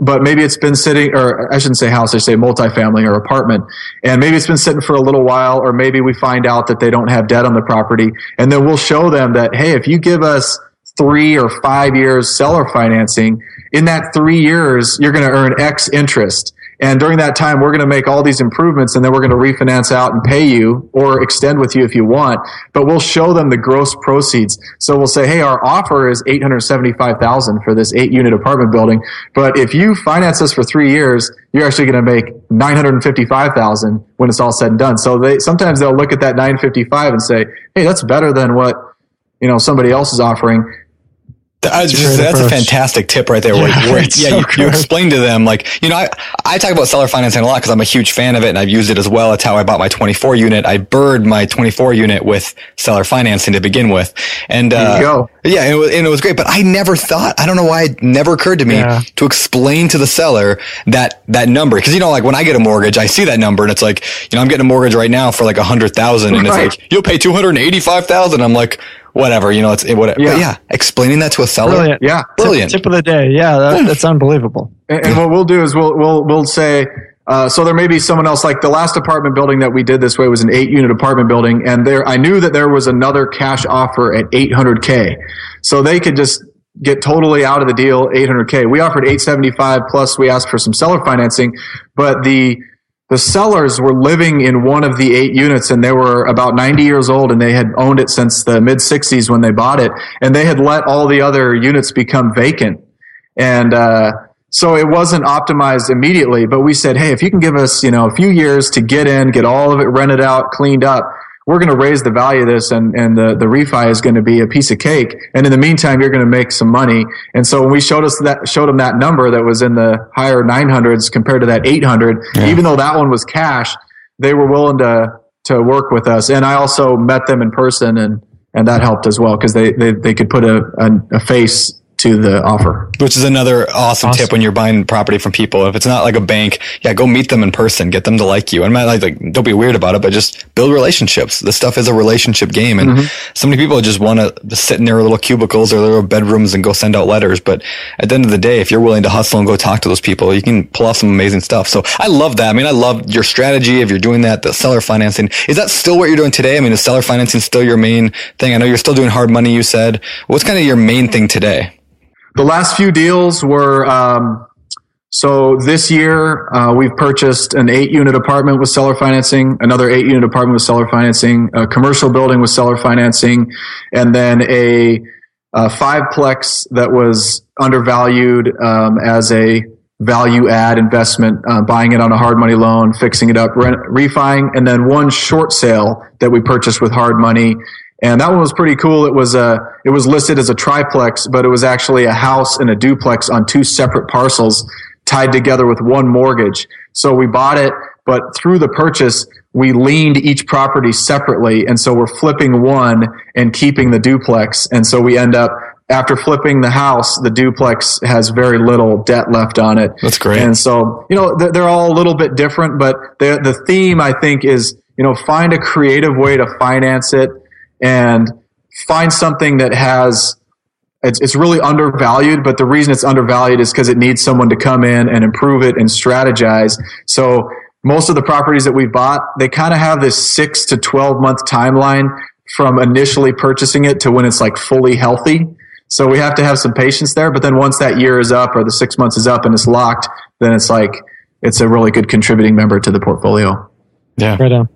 but maybe it's been sitting, or I shouldn't say house, I say multifamily or apartment. And maybe it's been sitting for a little while, or maybe we find out that they don't have debt on the property. And then we'll show them that, hey, if you give us three or five years seller financing, in that three years, you're going to earn X interest. And during that time, we're going to make all these improvements and then we're going to refinance out and pay you or extend with you if you want. But we'll show them the gross proceeds. So we'll say, Hey, our offer is 875,000 for this eight unit apartment building. But if you finance us for three years, you're actually going to make 955,000 when it's all said and done. So they, sometimes they'll look at that 955 and say, Hey, that's better than what, you know, somebody else is offering. That's, just, that's a fantastic tip right there. Where, yeah, where, yeah so you, you, explain to them like, you know, I, I talk about seller financing a lot because I'm a huge fan of it and I've used it as well. It's how I bought my 24 unit. I BRRRRed my 24 unit with seller financing to begin with. And, uh, yeah, and it, was, and it was great, but I never thought, I don't know why it never occurred to me yeah. to explain to the seller that, that number. Cause you know, like when I get a mortgage, I see that number and it's like, you know, I'm getting a mortgage right now for like a hundred thousand and right. it's like, you'll pay 285,000. I'm like, whatever, you know, it's it, whatever. Yeah. yeah, explaining that to a seller. Brilliant. Yeah. Brilliant. Tip, tip of the day. Yeah. That, that's unbelievable. And, and, what we'll do is we'll, we'll, we'll say, uh, so there may be someone else like the last apartment building that we did this way was an eight unit apartment building. And there, I knew that there was another cash offer at 800K. So they could just get totally out of the deal 800k. We offered 875 plus we asked for some seller financing, but the the sellers were living in one of the eight units and they were about 90 years old and they had owned it since the mid 60s when they bought it and they had let all the other units become vacant. And uh, so it wasn't optimized immediately but we said hey if you can give us you know a few years to get in get all of it rented out cleaned up we're going to raise the value of this and, and the, the refi is going to be a piece of cake. And in the meantime, you're going to make some money. And so when we showed us that, showed them that number that was in the higher 900s compared to that 800, yeah. even though that one was cash, they were willing to, to work with us. And I also met them in person and, and that helped as well because they, they, they could put a, a, a face to the offer. Which is another awesome, awesome, tip when you're buying property from people. If it's not like a bank, yeah, go meet them in person, get them to like you. And not like, like don't be weird about it, but just build relationships. This stuff is a relationship game. And mm-hmm. so many people just want to sit in their little cubicles or their little bedrooms and go send out letters. But at the end of the day, if you're willing to hustle and go talk to those people, you can pull off some amazing stuff. So I love that. I mean, I love your strategy if you're doing that, the seller financing. Is that still what you're doing today? I mean, is seller financing still your main thing? I know you're still doing hard money, you said. What's kind of your main thing today? The last few deals were um, so this year uh, we've purchased an eight unit apartment with seller financing, another eight unit apartment with seller financing, a commercial building with seller financing, and then a, a fiveplex that was undervalued um, as a value add investment, uh, buying it on a hard money loan, fixing it up, rent, and then one short sale that we purchased with hard money and that one was pretty cool. It was a, it was listed as a triplex, but it was actually a house and a duplex on two separate parcels tied together with one mortgage. So we bought it, but through the purchase, we leaned each property separately. And so we're flipping one and keeping the duplex. And so we end up after flipping the house, the duplex has very little debt left on it. That's great. And so, you know, they're all a little bit different, but the, the theme I think is, you know, find a creative way to finance it and find something that has it's, it's really undervalued, but the reason it's undervalued is because it needs someone to come in and improve it and strategize. So most of the properties that we've bought, they kind of have this six to 12 month timeline from initially purchasing it to when it's like fully healthy. So we have to have some patience there. But then once that year is up or the six months is up and it's locked, then it's like, it's a really good contributing member to the portfolio. Yeah. Right on.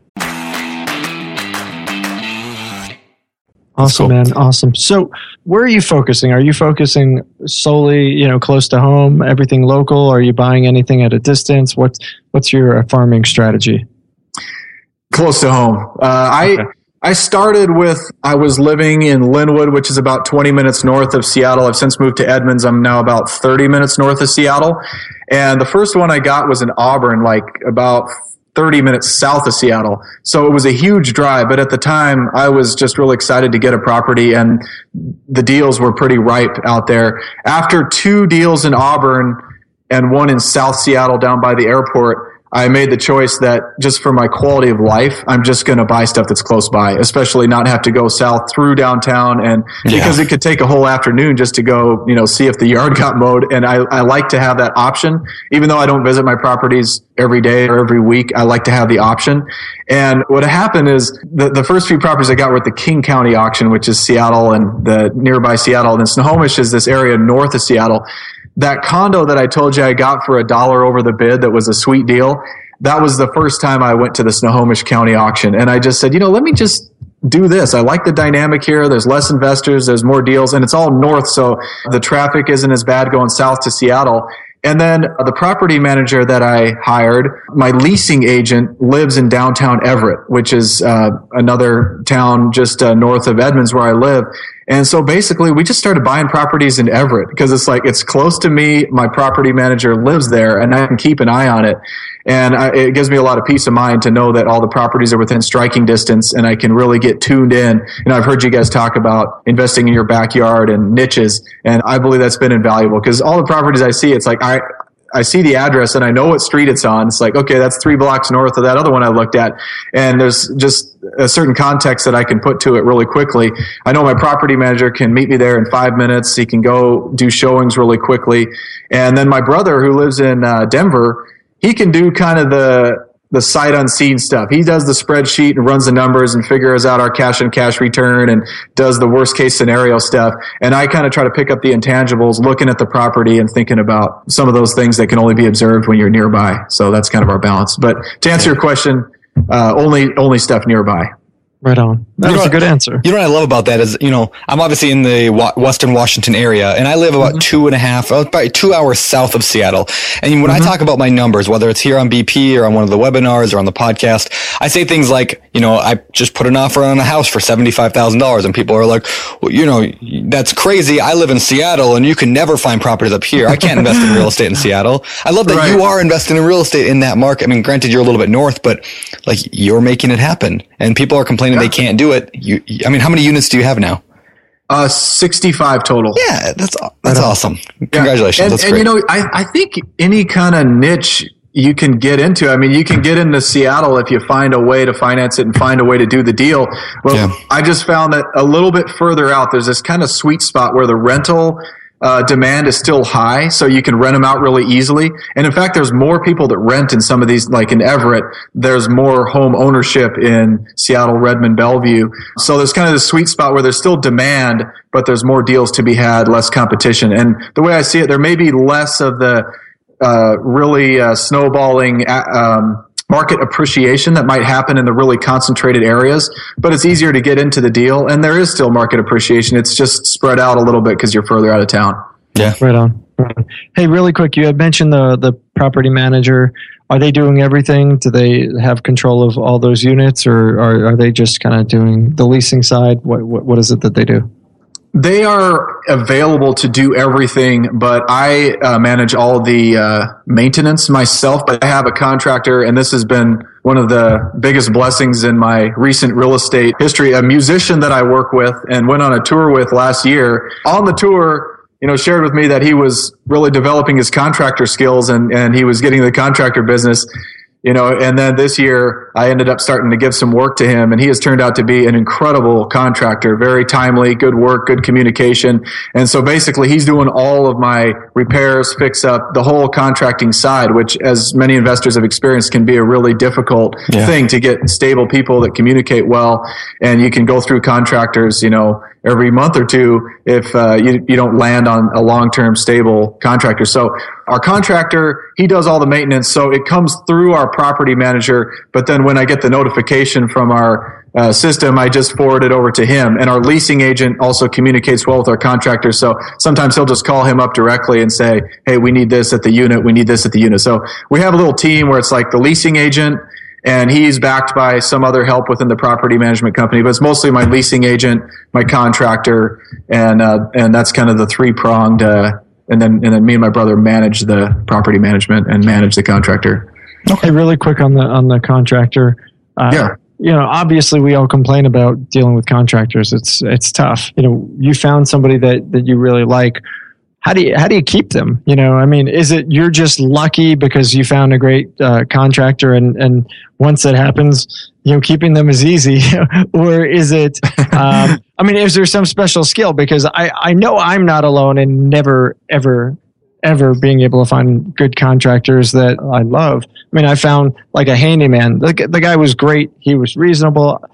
Awesome, cool. man. Awesome. So, where are you focusing? Are you focusing solely, you know, close to home, everything local? Are you buying anything at a distance? What's what's your farming strategy? Close to home. Uh, okay. I I started with I was living in Lynnwood, which is about 20 minutes north of Seattle. I've since moved to Edmonds. I'm now about 30 minutes north of Seattle. And the first one I got was in Auburn, like about 30 minutes south of Seattle. So it was a huge drive, but at the time I was just really excited to get a property and the deals were pretty ripe out there. After two deals in Auburn and one in South Seattle down by the airport, I made the choice that just for my quality of life, I'm just going to buy stuff that's close by, especially not have to go south through downtown. And yeah. because it could take a whole afternoon just to go, you know, see if the [laughs] yard got mowed. And I, I like to have that option, even though I don't visit my properties every day or every week. I like to have the option. And what happened is the, the first few properties I got were at the King County auction, which is Seattle and the nearby Seattle. And then Snohomish is this area north of Seattle that condo that I told you I got for a dollar over the bid that was a sweet deal. That was the first time I went to the Snohomish County auction. And I just said, you know, let me just do this. I like the dynamic here. There's less investors. There's more deals and it's all north. So the traffic isn't as bad going south to Seattle. And then the property manager that I hired, my leasing agent lives in downtown Everett, which is uh, another town just uh, north of Edmonds where I live. And so basically we just started buying properties in Everett because it's like, it's close to me. My property manager lives there and I can keep an eye on it. And I, it gives me a lot of peace of mind to know that all the properties are within striking distance and I can really get tuned in. And I've heard you guys talk about investing in your backyard and niches. And I believe that's been invaluable because all the properties I see, it's like I, I see the address and I know what street it's on. It's like, okay, that's three blocks north of that other one I looked at. And there's just a certain context that I can put to it really quickly. I know my property manager can meet me there in five minutes. He can go do showings really quickly. And then my brother who lives in uh, Denver, he can do kind of the the sight unseen stuff. He does the spreadsheet and runs the numbers and figures out our cash and cash return and does the worst case scenario stuff. And I kind of try to pick up the intangibles, looking at the property and thinking about some of those things that can only be observed when you're nearby. So that's kind of our balance. But to answer your question, uh, only only stuff nearby. Right on. That you was a good answer. You know what I love about that is, you know, I'm obviously in the Western Washington area and I live about mm-hmm. two and a half, uh, about two hours south of Seattle. And when mm-hmm. I talk about my numbers, whether it's here on BP or on one of the webinars or on the podcast, I say things like, you know, I just put an offer on a house for $75,000 and people are like, well, you know, that's crazy. I live in Seattle and you can never find properties up here. I can't invest in real estate in [laughs] Seattle. I love that right. you are investing in real estate in that market. I mean, granted, you're a little bit north, but like you're making it happen and people are complaining yeah. they can't do it. You, I mean, how many units do you have now? Uh, 65 total. Yeah, that's that's awesome. Congratulations. Yeah. And, that's and you know, I, I think any kind of niche you can get into. I mean, you can get into Seattle if you find a way to finance it and find a way to do the deal. Well, yeah. I just found that a little bit further out, there's this kind of sweet spot where the rental uh, demand is still high, so you can rent them out really easily. And in fact, there's more people that rent in some of these, like in Everett. There's more home ownership in Seattle, Redmond, Bellevue. So there's kind of the sweet spot where there's still demand, but there's more deals to be had, less competition. And the way I see it, there may be less of the uh, really uh, snowballing. Um, market appreciation that might happen in the really concentrated areas, but it's easier to get into the deal. And there is still market appreciation. It's just spread out a little bit because you're further out of town. Yeah. Right on. Hey, really quick, you had mentioned the, the property manager. Are they doing everything? Do they have control of all those units or are, are they just kind of doing the leasing side? What, what, what is it that they do? They are available to do everything, but I uh, manage all the uh, maintenance myself. But I have a contractor, and this has been one of the biggest blessings in my recent real estate history. A musician that I work with and went on a tour with last year. On the tour, you know, shared with me that he was really developing his contractor skills and, and he was getting the contractor business you know, and then this year I ended up starting to give some work to him and he has turned out to be an incredible contractor, very timely, good work, good communication. And so basically he's doing all of my repairs, fix up the whole contracting side, which as many investors have experienced can be a really difficult yeah. thing to get stable people that communicate well. And you can go through contractors, you know, every month or two if uh, you, you don't land on a long-term stable contractor. So our contractor, he does all the maintenance. So it comes through our property manager. But then when I get the notification from our uh, system, I just forward it over to him. And our leasing agent also communicates well with our contractor. So sometimes he'll just call him up directly and say, Hey, we need this at the unit. We need this at the unit. So we have a little team where it's like the leasing agent, and he's backed by some other help within the property management company. But it's mostly my leasing agent, my contractor, and uh, and that's kind of the three pronged. Uh, and then and then me and my brother manage the property management and manage the contractor. Okay, really quick on the on the contractor. Uh, yeah. You know, obviously, we all complain about dealing with contractors. It's it's tough. You know, you found somebody that that you really like how do you how do you keep them? You know, I mean, is it you're just lucky because you found a great uh, contractor, and and once that happens, you know, keeping them is easy, [laughs] or is it? Um, [laughs] I mean, is there some special skill? Because I I know I'm not alone in never ever ever being able to find good contractors that I love. I mean, I found like a handyman. The, the guy was great. He was reasonable.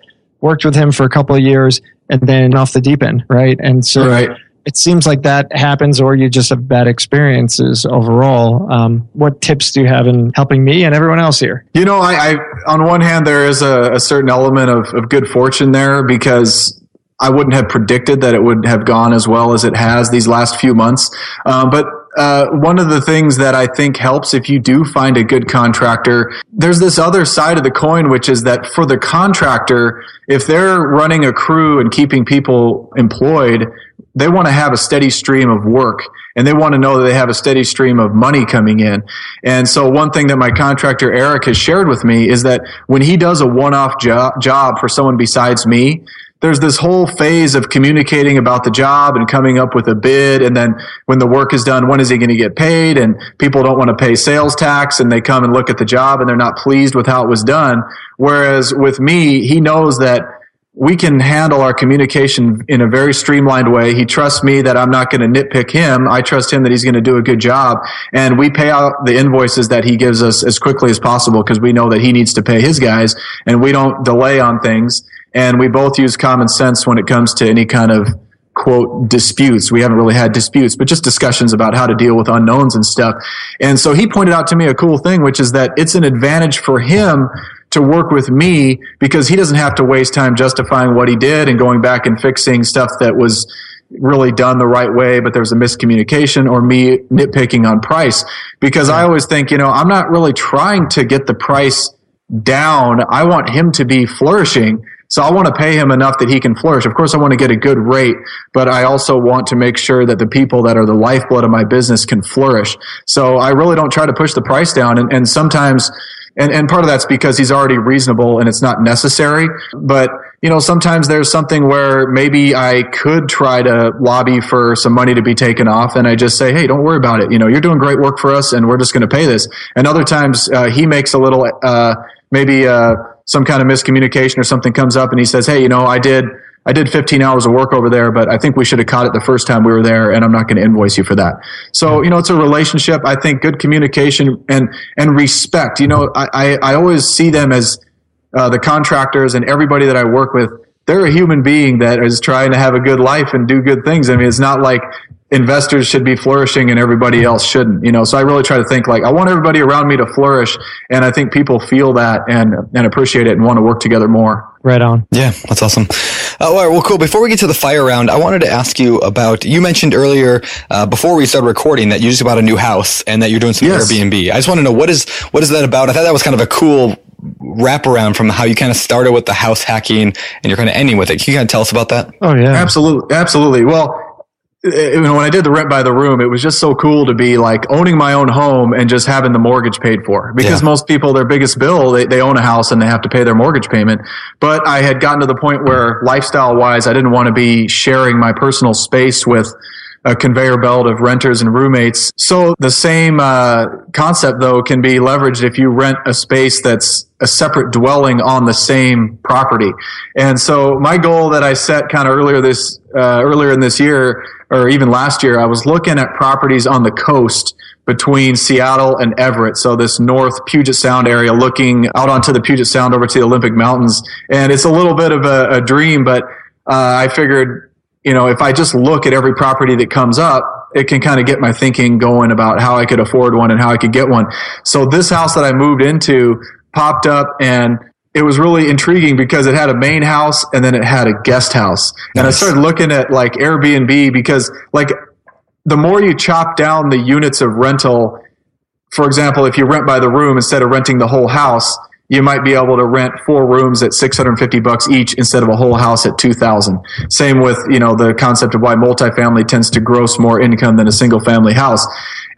Worked with him for a couple of years, and then off the deep end, right? And so. Right it seems like that happens or you just have bad experiences overall um, what tips do you have in helping me and everyone else here you know i, I on one hand there is a, a certain element of, of good fortune there because I wouldn't have predicted that it would have gone as well as it has these last few months. Um, but uh, one of the things that I think helps if you do find a good contractor, there's this other side of the coin, which is that for the contractor, if they're running a crew and keeping people employed, they want to have a steady stream of work and they want to know that they have a steady stream of money coming in. And so one thing that my contractor Eric has shared with me is that when he does a one-off jo- job for someone besides me, there's this whole phase of communicating about the job and coming up with a bid. And then when the work is done, when is he going to get paid? And people don't want to pay sales tax and they come and look at the job and they're not pleased with how it was done. Whereas with me, he knows that we can handle our communication in a very streamlined way. He trusts me that I'm not going to nitpick him. I trust him that he's going to do a good job. And we pay out the invoices that he gives us as quickly as possible because we know that he needs to pay his guys and we don't delay on things. And we both use common sense when it comes to any kind of quote disputes. We haven't really had disputes, but just discussions about how to deal with unknowns and stuff. And so he pointed out to me a cool thing, which is that it's an advantage for him to work with me because he doesn't have to waste time justifying what he did and going back and fixing stuff that was really done the right way, but there was a miscommunication or me nitpicking on price. Because I always think, you know, I'm not really trying to get the price down. I want him to be flourishing. So I want to pay him enough that he can flourish. Of course, I want to get a good rate, but I also want to make sure that the people that are the lifeblood of my business can flourish. So I really don't try to push the price down. And, and sometimes, and, and part of that's because he's already reasonable and it's not necessary. But, you know, sometimes there's something where maybe I could try to lobby for some money to be taken off and I just say, Hey, don't worry about it. You know, you're doing great work for us and we're just going to pay this. And other times, uh, he makes a little, uh, maybe, uh, some kind of miscommunication or something comes up and he says, Hey, you know, I did, I did 15 hours of work over there, but I think we should have caught it the first time we were there, and I'm not going to invoice you for that. So, you know, it's a relationship. I think good communication and and respect. You know, I I, I always see them as uh, the contractors and everybody that I work with. They're a human being that is trying to have a good life and do good things. I mean, it's not like investors should be flourishing and everybody else shouldn't you know so i really try to think like i want everybody around me to flourish and i think people feel that and and appreciate it and want to work together more right on yeah that's awesome uh, all right well cool before we get to the fire round i wanted to ask you about you mentioned earlier uh, before we started recording that you just bought a new house and that you're doing some yes. airbnb i just want to know what is what is that about i thought that was kind of a cool wraparound from how you kind of started with the house hacking and you're kind of ending with it. Can you kind of tell us about that? Oh yeah, absolutely, absolutely. Well, it, when I did the rent by the room, it was just so cool to be like owning my own home and just having the mortgage paid for. Because yeah. most people, their biggest bill, they, they own a house and they have to pay their mortgage payment. But I had gotten to the point where lifestyle wise, I didn't want to be sharing my personal space with a conveyor belt of renters and roommates. So the same uh, concept, though, can be leveraged if you rent a space that's a separate dwelling on the same property. And so my goal that I set kind of earlier this uh, earlier in this year, or even last year, I was looking at properties on the coast between Seattle and Everett. So this North Puget Sound area looking out onto the Puget Sound over to the Olympic Mountains. And it's a little bit of a, a dream, but uh, I figured you know, if I just look at every property that comes up, it can kind of get my thinking going about how I could afford one and how I could get one. So this house that I moved into popped up and it was really intriguing because it had a main house and then it had a guest house. Nice. And I started looking at like Airbnb because like the more you chop down the units of rental, for example, if you rent by the room instead of renting the whole house, you might be able to rent four rooms at 650 bucks each instead of a whole house at 2000 same with you know the concept of why multifamily tends to gross more income than a single family house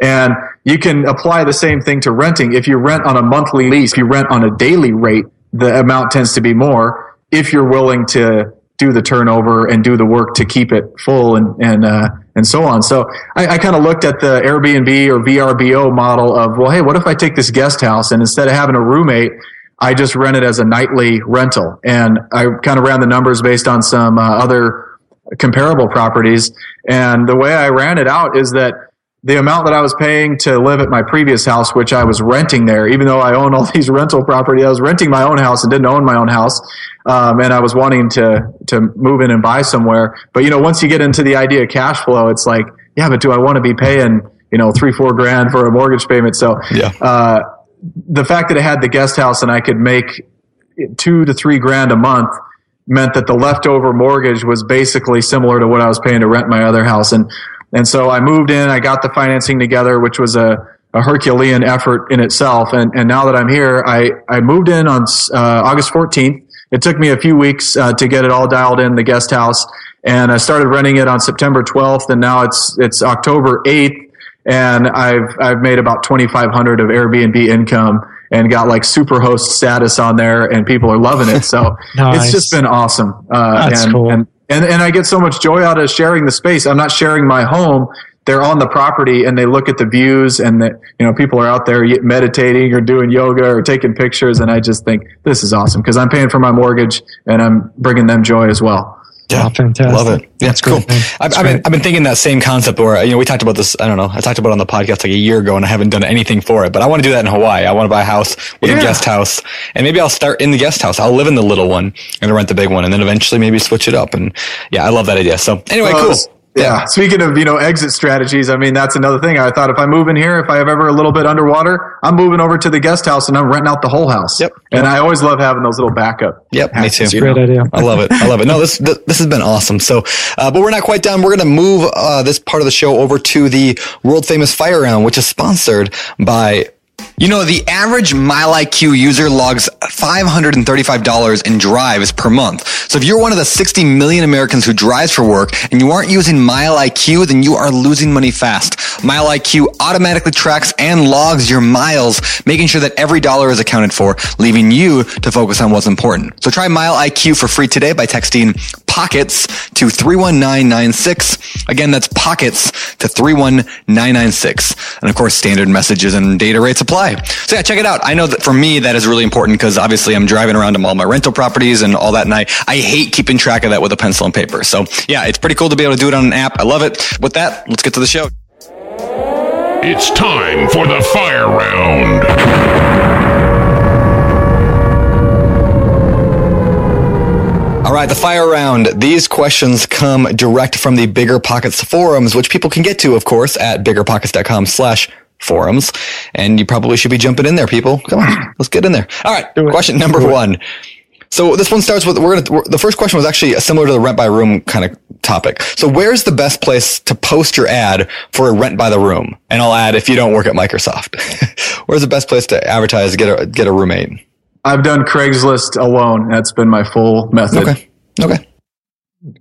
and you can apply the same thing to renting if you rent on a monthly lease if you rent on a daily rate the amount tends to be more if you're willing to do the turnover and do the work to keep it full and and uh, and so on. So I, I kind of looked at the Airbnb or VRBO model of well, hey, what if I take this guest house and instead of having a roommate, I just rent it as a nightly rental. And I kind of ran the numbers based on some uh, other comparable properties. And the way I ran it out is that the amount that I was paying to live at my previous house, which I was renting there, even though I own all [laughs] these rental property, I was renting my own house and didn't own my own house. Um, and I was wanting to, to move in and buy somewhere. But, you know, once you get into the idea of cash flow, it's like, yeah, but do I want to be paying, you know, three, four grand for a mortgage payment? So, yeah. Uh, the fact that I had the guest house and I could make two to three grand a month meant that the leftover mortgage was basically similar to what I was paying to rent my other house. And, and so I moved in, I got the financing together, which was a, a Herculean effort in itself. And, and now that I'm here, I, I moved in on uh, August 14th. It took me a few weeks uh, to get it all dialed in, the guest house. And I started renting it on September 12th, and now it's, it's October 8th and I've I've made about 2,500 of Airbnb income and got like super host status on there, and people are loving it. So nice. [laughs] it's just been awesome. Uh, That's and, cool. And, and and I get so much joy out of sharing the space. I'm not sharing my home. they're on the property and they look at the views and that, you know, people are out there meditating or doing yoga or taking pictures. And I just think this is awesome because I'm paying for my mortgage and I'm bringing them joy as well. Yeah, oh, fantastic. Love it. Yeah, That's cool. I've, I've, been, I've been thinking that same concept where, you know, we talked about this, I don't know, I talked about it on the podcast like a year ago and I haven't done anything for it, but I want to do that in Hawaii. I want to buy a house with yeah. a guest house and maybe I'll start in the guest house. I'll live in the little one and rent the big one and then eventually maybe switch it up. And yeah, I love that idea. So anyway, well, cool. Yeah. Speaking of, you know, exit strategies, I mean, that's another thing. I thought if I move in here, if I have ever a little bit underwater, I'm moving over to the guest house and I'm renting out the whole house. Yep. And I always love having those little backup. Yep. Me too. Great know? idea. I love it. I love it. No, this, this, this has been awesome. So, uh, but we're not quite done. We're going to move, uh, this part of the show over to the world famous fire round, which is sponsored by you know, the average MileIQ user logs $535 in drives per month. So if you're one of the 60 million Americans who drives for work and you aren't using MileIQ, then you are losing money fast. MileIQ automatically tracks and logs your miles, making sure that every dollar is accounted for, leaving you to focus on what's important. So try MileIQ for free today by texting pockets to 31996. Again, that's pockets to 31996. And of course, standard messages and data rates apply. So yeah, check it out. I know that for me, that is really important because obviously I'm driving around to all my rental properties and all that. And I, I hate keeping track of that with a pencil and paper. So yeah, it's pretty cool to be able to do it on an app. I love it. With that, let's get to the show. It's time for the fire round. Right, the fire round. These questions come direct from the BiggerPockets forums, which people can get to, of course, at biggerpockets.com slash forums. And you probably should be jumping in there, people. Come on, [clears throat] let's get in there. All right, question number one. So this one starts with we're gonna. The first question was actually similar to the rent by room kind of topic. So where's the best place to post your ad for a rent by the room? And I'll add if you don't work at Microsoft, [laughs] where's the best place to advertise get a get a roommate? I've done Craigslist alone. That's been my full method. Okay. Okay.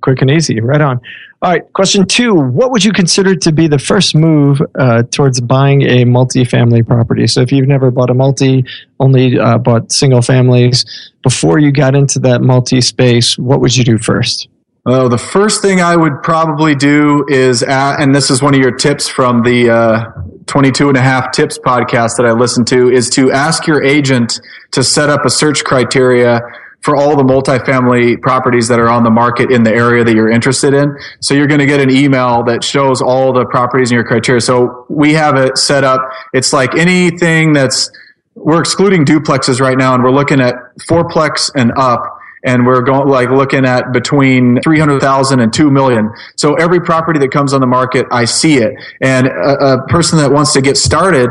Quick and easy. Right on. All right, question two. What would you consider to be the first move uh, towards buying a multi-family property? So if you've never bought a multi, only uh, bought single families, before you got into that multi space, what would you do first? Well, the first thing I would probably do is, at, and this is one of your tips from the uh, 22 and a half tips podcast that I listened to, is to ask your agent to set up a search criteria for all the multifamily properties that are on the market in the area that you're interested in. So you're going to get an email that shows all the properties in your criteria. So we have it set up. It's like anything that's, we're excluding duplexes right now and we're looking at fourplex and up and we're going like looking at between 300,000 and 2 million. So every property that comes on the market, I see it. And a, a person that wants to get started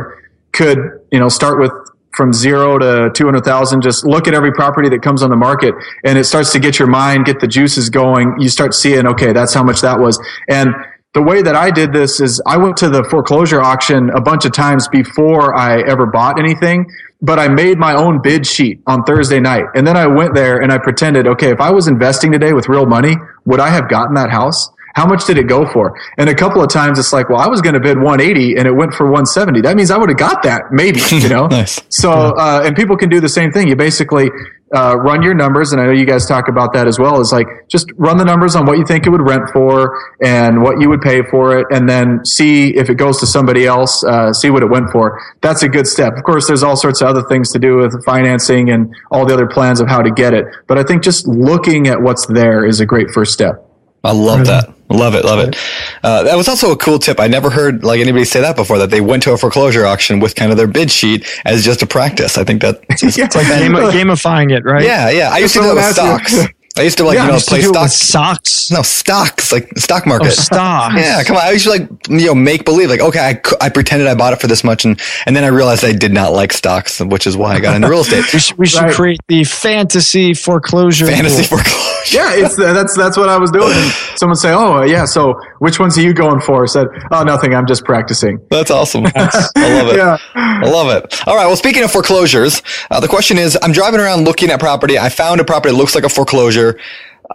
could, you know, start with from zero to 200,000. Just look at every property that comes on the market and it starts to get your mind, get the juices going. You start seeing, okay, that's how much that was. And the way that I did this is I went to the foreclosure auction a bunch of times before I ever bought anything, but I made my own bid sheet on Thursday night. And then I went there and I pretended, okay, if I was investing today with real money, would I have gotten that house? How much did it go for? And a couple of times it's like, well, I was going to bid 180 and it went for 170. That means I would have got that maybe, you [laughs] know? nice. So, uh, and people can do the same thing. You basically, uh, run your numbers, and I know you guys talk about that as well. Is like just run the numbers on what you think it would rent for and what you would pay for it, and then see if it goes to somebody else. Uh, see what it went for. That's a good step. Of course, there's all sorts of other things to do with financing and all the other plans of how to get it. But I think just looking at what's there is a great first step. I love that. Love it, love it. Uh, that was also a cool tip. I never heard like anybody say that before. That they went to a foreclosure auction with kind of their bid sheet as just a practice. I think that [laughs] it's, yeah. it's like game, [laughs] gamifying it, right? Yeah, yeah. I used to do that with stocks. [laughs] I used to like, yeah, you know, play stocks. Stocks? No, stocks, like stock market. Oh, stocks. [laughs] Yeah, come on. I used to like, you know, make believe like, okay, I, I pretended I bought it for this much. And, and then I realized I did not like stocks, which is why I got into real estate. [laughs] we should, we should right. create the fantasy foreclosure. Fantasy pool. foreclosure. Yeah, it's, that's, that's what I was doing. And someone say, oh, yeah, so which ones are you going for? I said, oh, nothing. I'm just practicing. That's awesome. That's, [laughs] I love it. yeah. I love it. All right. Well, speaking of foreclosures, uh, the question is, I'm driving around looking at property. I found a property that looks like a foreclosure.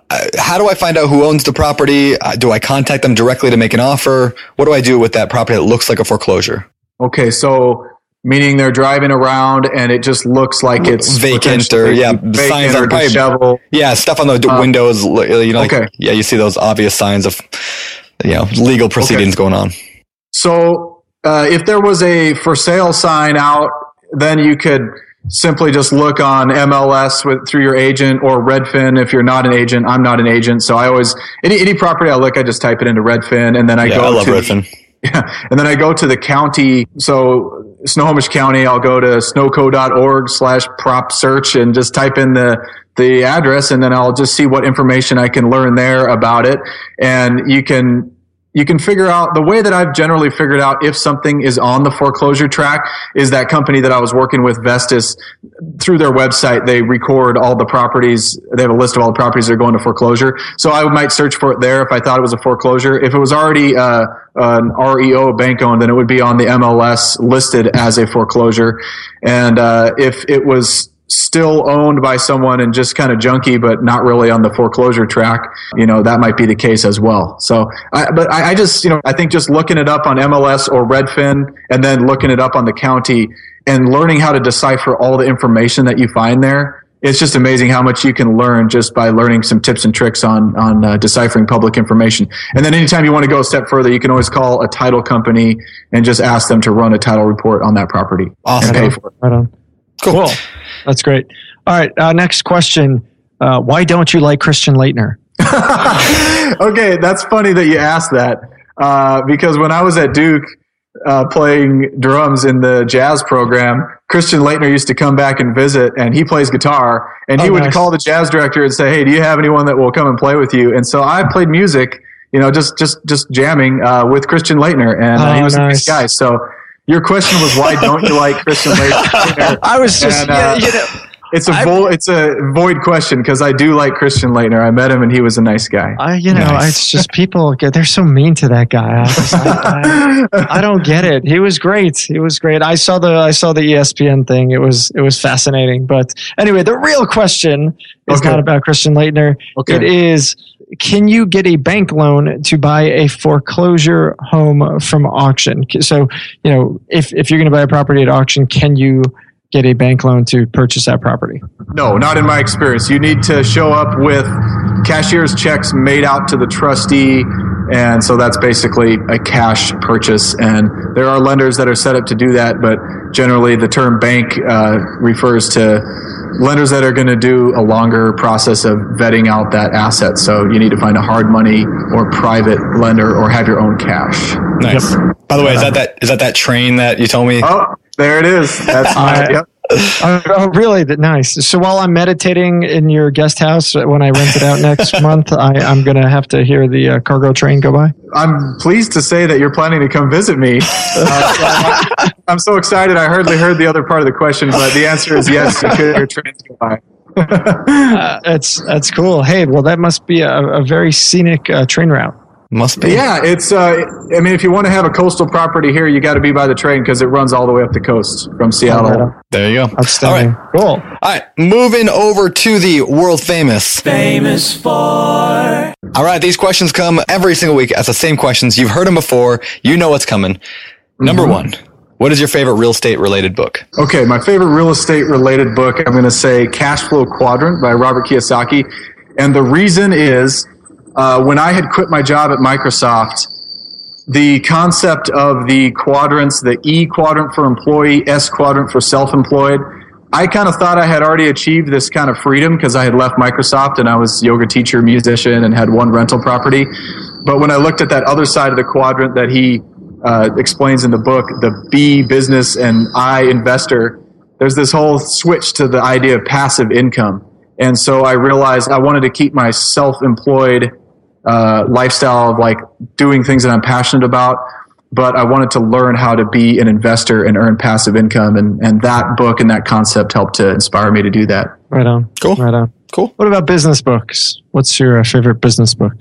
Uh, how do I find out who owns the property? Uh, do I contact them directly to make an offer? What do I do with that property that looks like a foreclosure? Okay, so meaning they're driving around and it just looks like it's vacant or yeah, signs are probably, yeah, stuff on the uh, windows. You know, like, okay. yeah, you see those obvious signs of you know legal proceedings okay. going on. So uh, if there was a for sale sign out, then you could simply just look on MLS with through your agent or Redfin. If you're not an agent, I'm not an agent, so I always any any property I look, I just type it into Redfin, and then I yeah, go. I love to Redfin. The, [laughs] yeah, and then I go to the county. So Snohomish County, I'll go to snoco.org slash prop search and just type in the the address, and then I'll just see what information I can learn there about it. And you can you can figure out the way that I've generally figured out if something is on the foreclosure track is that company that I was working with, Vestus, through their website, they record all the properties. They have a list of all the properties that are going to foreclosure. So I might search for it there if I thought it was a foreclosure. If it was already uh, an REO bank owned, then it would be on the MLS listed as a foreclosure. And uh, if it was still owned by someone and just kind of junky, but not really on the foreclosure track, you know, that might be the case as well. So, I, but I, I, just, you know, I think just looking it up on MLS or Redfin and then looking it up on the county and learning how to decipher all the information that you find there. It's just amazing how much you can learn just by learning some tips and tricks on on uh, deciphering public information. And then anytime you want to go a step further, you can always call a title company and just ask them to run a title report on that property awesome. and pay for it. Right on. Cool. cool. That's great. All right. Uh, next question. Uh, why don't you like Christian Laettner? [laughs] [laughs] okay, that's funny that you asked that uh, because when I was at Duke uh, playing drums in the jazz program, Christian Laettner used to come back and visit, and he plays guitar, and he oh, would nice. call the jazz director and say, "Hey, do you have anyone that will come and play with you?" And so I played music, you know, just just just jamming uh, with Christian Laettner, and oh, he was nice. a nice guy. So your question was why don't you like Christian Laettner? [laughs] I was just, and, uh, you know, it's a vo- it's a void question because I do like Christian Laettner. I met him and he was a nice guy. I, you know, nice. it's just people get they're so mean to that guy. I, just, I, I, I, don't get it. He was great. He was great. I saw the I saw the ESPN thing. It was it was fascinating. But anyway, the real question is okay. not about Christian Laettner. Okay. It is can you get a bank loan to buy a foreclosure home from auction? So, you know, if, if you're going to buy a property at auction, can you get a bank loan to purchase that property? No, not in my experience. You need to show up with cashier's checks made out to the trustee. And so that's basically a cash purchase. And there are lenders that are set up to do that, but generally the term bank uh, refers to lenders that are going to do a longer process of vetting out that asset. So you need to find a hard money or private lender or have your own cash. Nice. Yep. By the way, is that that is that that train that you told me? Oh, there it is. That's my, yep. oh, oh, really? Nice. So while I'm meditating in your guest house when I rent it out next [laughs] month, I, am going to have to hear the uh, cargo train go by. I'm pleased to say that you're planning to come visit me. Uh, so I'm so excited. I hardly heard the other part of the question, but the answer is yes. You could hear trains go by. [laughs] uh, that's that's cool. Hey, well, that must be a, a very scenic uh, train route. Must be. Yeah, it's. Uh, I mean, if you want to have a coastal property here, you got to be by the train because it runs all the way up the coast from Seattle. There you go. Outstanding. All right. Cool. All right, moving over to the world famous. Famous for. All right, these questions come every single week as the same questions. You've heard them before. You know what's coming. Mm-hmm. Number one. What is your favorite real estate related book? Okay, my favorite real estate related book, I'm going to say Cash Flow Quadrant by Robert Kiyosaki. And the reason is uh, when I had quit my job at Microsoft, the concept of the quadrants, the E quadrant for employee, S quadrant for self employed, I kind of thought I had already achieved this kind of freedom because I had left Microsoft and I was yoga teacher, musician, and had one rental property. But when I looked at that other side of the quadrant that he uh, explains in the book, the B business and I investor, there's this whole switch to the idea of passive income. And so I realized I wanted to keep my self employed uh, lifestyle of like doing things that I'm passionate about. But I wanted to learn how to be an investor and earn passive income, and and that book and that concept helped to inspire me to do that. Right on. Cool. Right on. Cool. What about business books? What's your uh, favorite business book?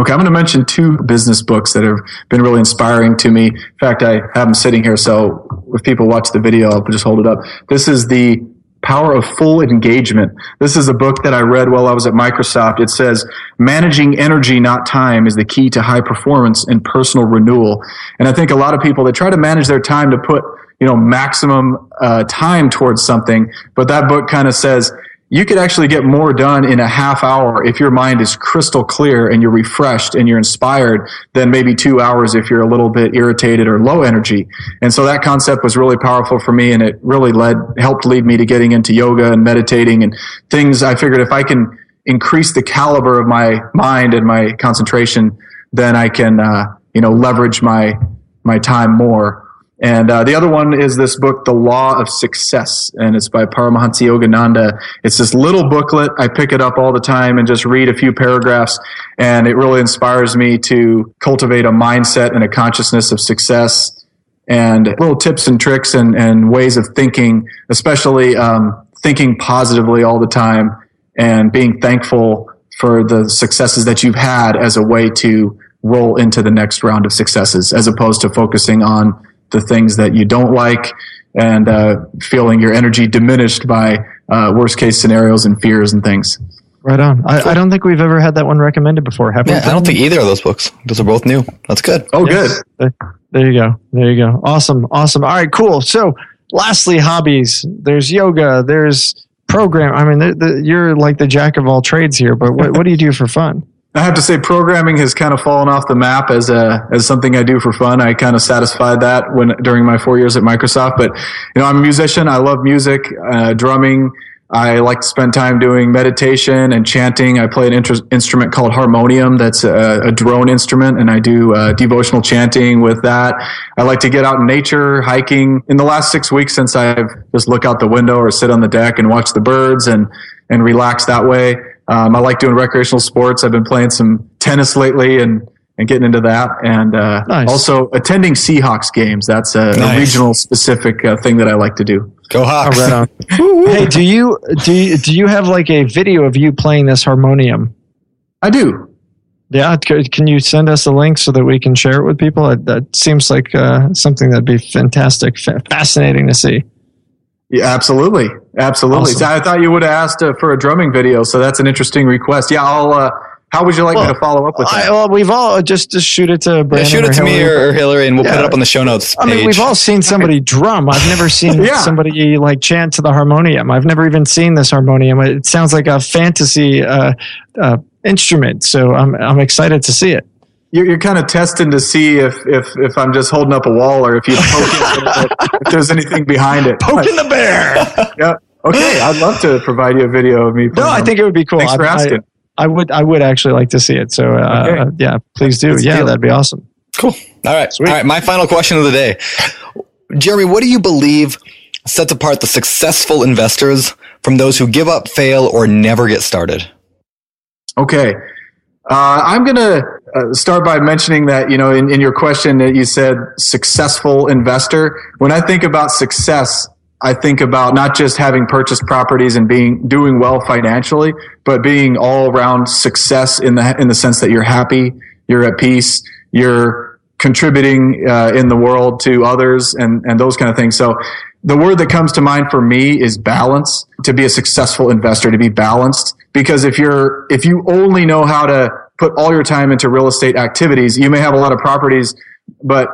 Okay, I'm going to mention two business books that have been really inspiring to me. In fact, I have them sitting here, so if people watch the video, I'll just hold it up. This is the Power of Full Engagement. This is a book that I read while I was at Microsoft. It says, managing energy, not time, is the key to high performance and personal renewal. And I think a lot of people, they try to manage their time to put, you know, maximum uh, time towards something. But that book kind of says, you could actually get more done in a half hour if your mind is crystal clear and you're refreshed and you're inspired than maybe two hours if you're a little bit irritated or low energy. And so that concept was really powerful for me and it really led, helped lead me to getting into yoga and meditating and things I figured if I can increase the caliber of my mind and my concentration, then I can, uh, you know, leverage my, my time more. And uh, the other one is this book, The Law of Success, and it's by Paramahansa Yogananda. It's this little booklet. I pick it up all the time and just read a few paragraphs, and it really inspires me to cultivate a mindset and a consciousness of success and little tips and tricks and, and ways of thinking, especially um, thinking positively all the time and being thankful for the successes that you've had as a way to roll into the next round of successes, as opposed to focusing on the things that you don't like and uh, feeling your energy diminished by uh, worst case scenarios and fears and things. Right on. I, I, don't think we've ever had that one recommended before, have yeah, we? I don't think either of those books. Those are both new. That's good. Oh, yes. good. There you go. There you go. Awesome. Awesome. All right, cool. So, lastly, hobbies. There's yoga. There's program. I mean, the, the, you're like the jack of all trades here, but what, what do you do for fun? I have to say, programming has kind of fallen off the map as a as something I do for fun. I kind of satisfied that when during my four years at Microsoft. But you know, I'm a musician. I love music, uh, drumming. I like to spend time doing meditation and chanting. I play an inter- instrument called harmonium. That's a, a drone instrument, and I do uh, devotional chanting with that. I like to get out in nature, hiking. In the last six weeks, since I've just look out the window or sit on the deck and watch the birds and and relax that way. Um, I like doing recreational sports. I've been playing some tennis lately and, and getting into that. And uh, nice. also attending Seahawks games. That's a, nice. a regional specific uh, thing that I like to do. Go Hawks! Oh, right [laughs] hey, do you do you, do you have like a video of you playing this harmonium? I do. Yeah, can you send us a link so that we can share it with people? That seems like uh, something that'd be fantastic, fascinating to see. Yeah, absolutely, absolutely. Awesome. So I thought you would have asked uh, for a drumming video, so that's an interesting request. Yeah, I'll. Uh, how would you like well, me to follow up with that? I, well, we've all just just shoot it to Brandon yeah, shoot it to Hillary. me or, or, Hillary, and we'll yeah. put it up on the show notes. Page. I mean, we've all seen somebody drum. I've never seen [laughs] yeah. somebody like chant to the harmonium. I've never even seen this harmonium. It sounds like a fantasy uh, uh, instrument, so I'm I'm excited to see it you're, you're kind of testing to see if, if, if I'm just holding up a wall or if you poke it, if there's anything behind it. Poking the bear. [laughs] yeah. Okay. I'd love to provide you a video of me. No, I think it would be cool. Thanks for I, asking. I, I, would, I would actually like to see it. So, uh, okay. uh, yeah, please do. Let's yeah, that'd be awesome. Cool. All right. Sweet. All right. My final question of the day. Jeremy, what do you believe sets apart the successful investors from those who give up, fail, or never get started? Okay. Uh, I'm going to uh, start by mentioning that, you know, in, in your question that you said successful investor. When I think about success, I think about not just having purchased properties and being doing well financially, but being all around success in the in the sense that you're happy, you're at peace, you're contributing uh, in the world to others, and and those kind of things. So, the word that comes to mind for me is balance. To be a successful investor, to be balanced, because if you're if you only know how to put all your time into real estate activities. You may have a lot of properties, but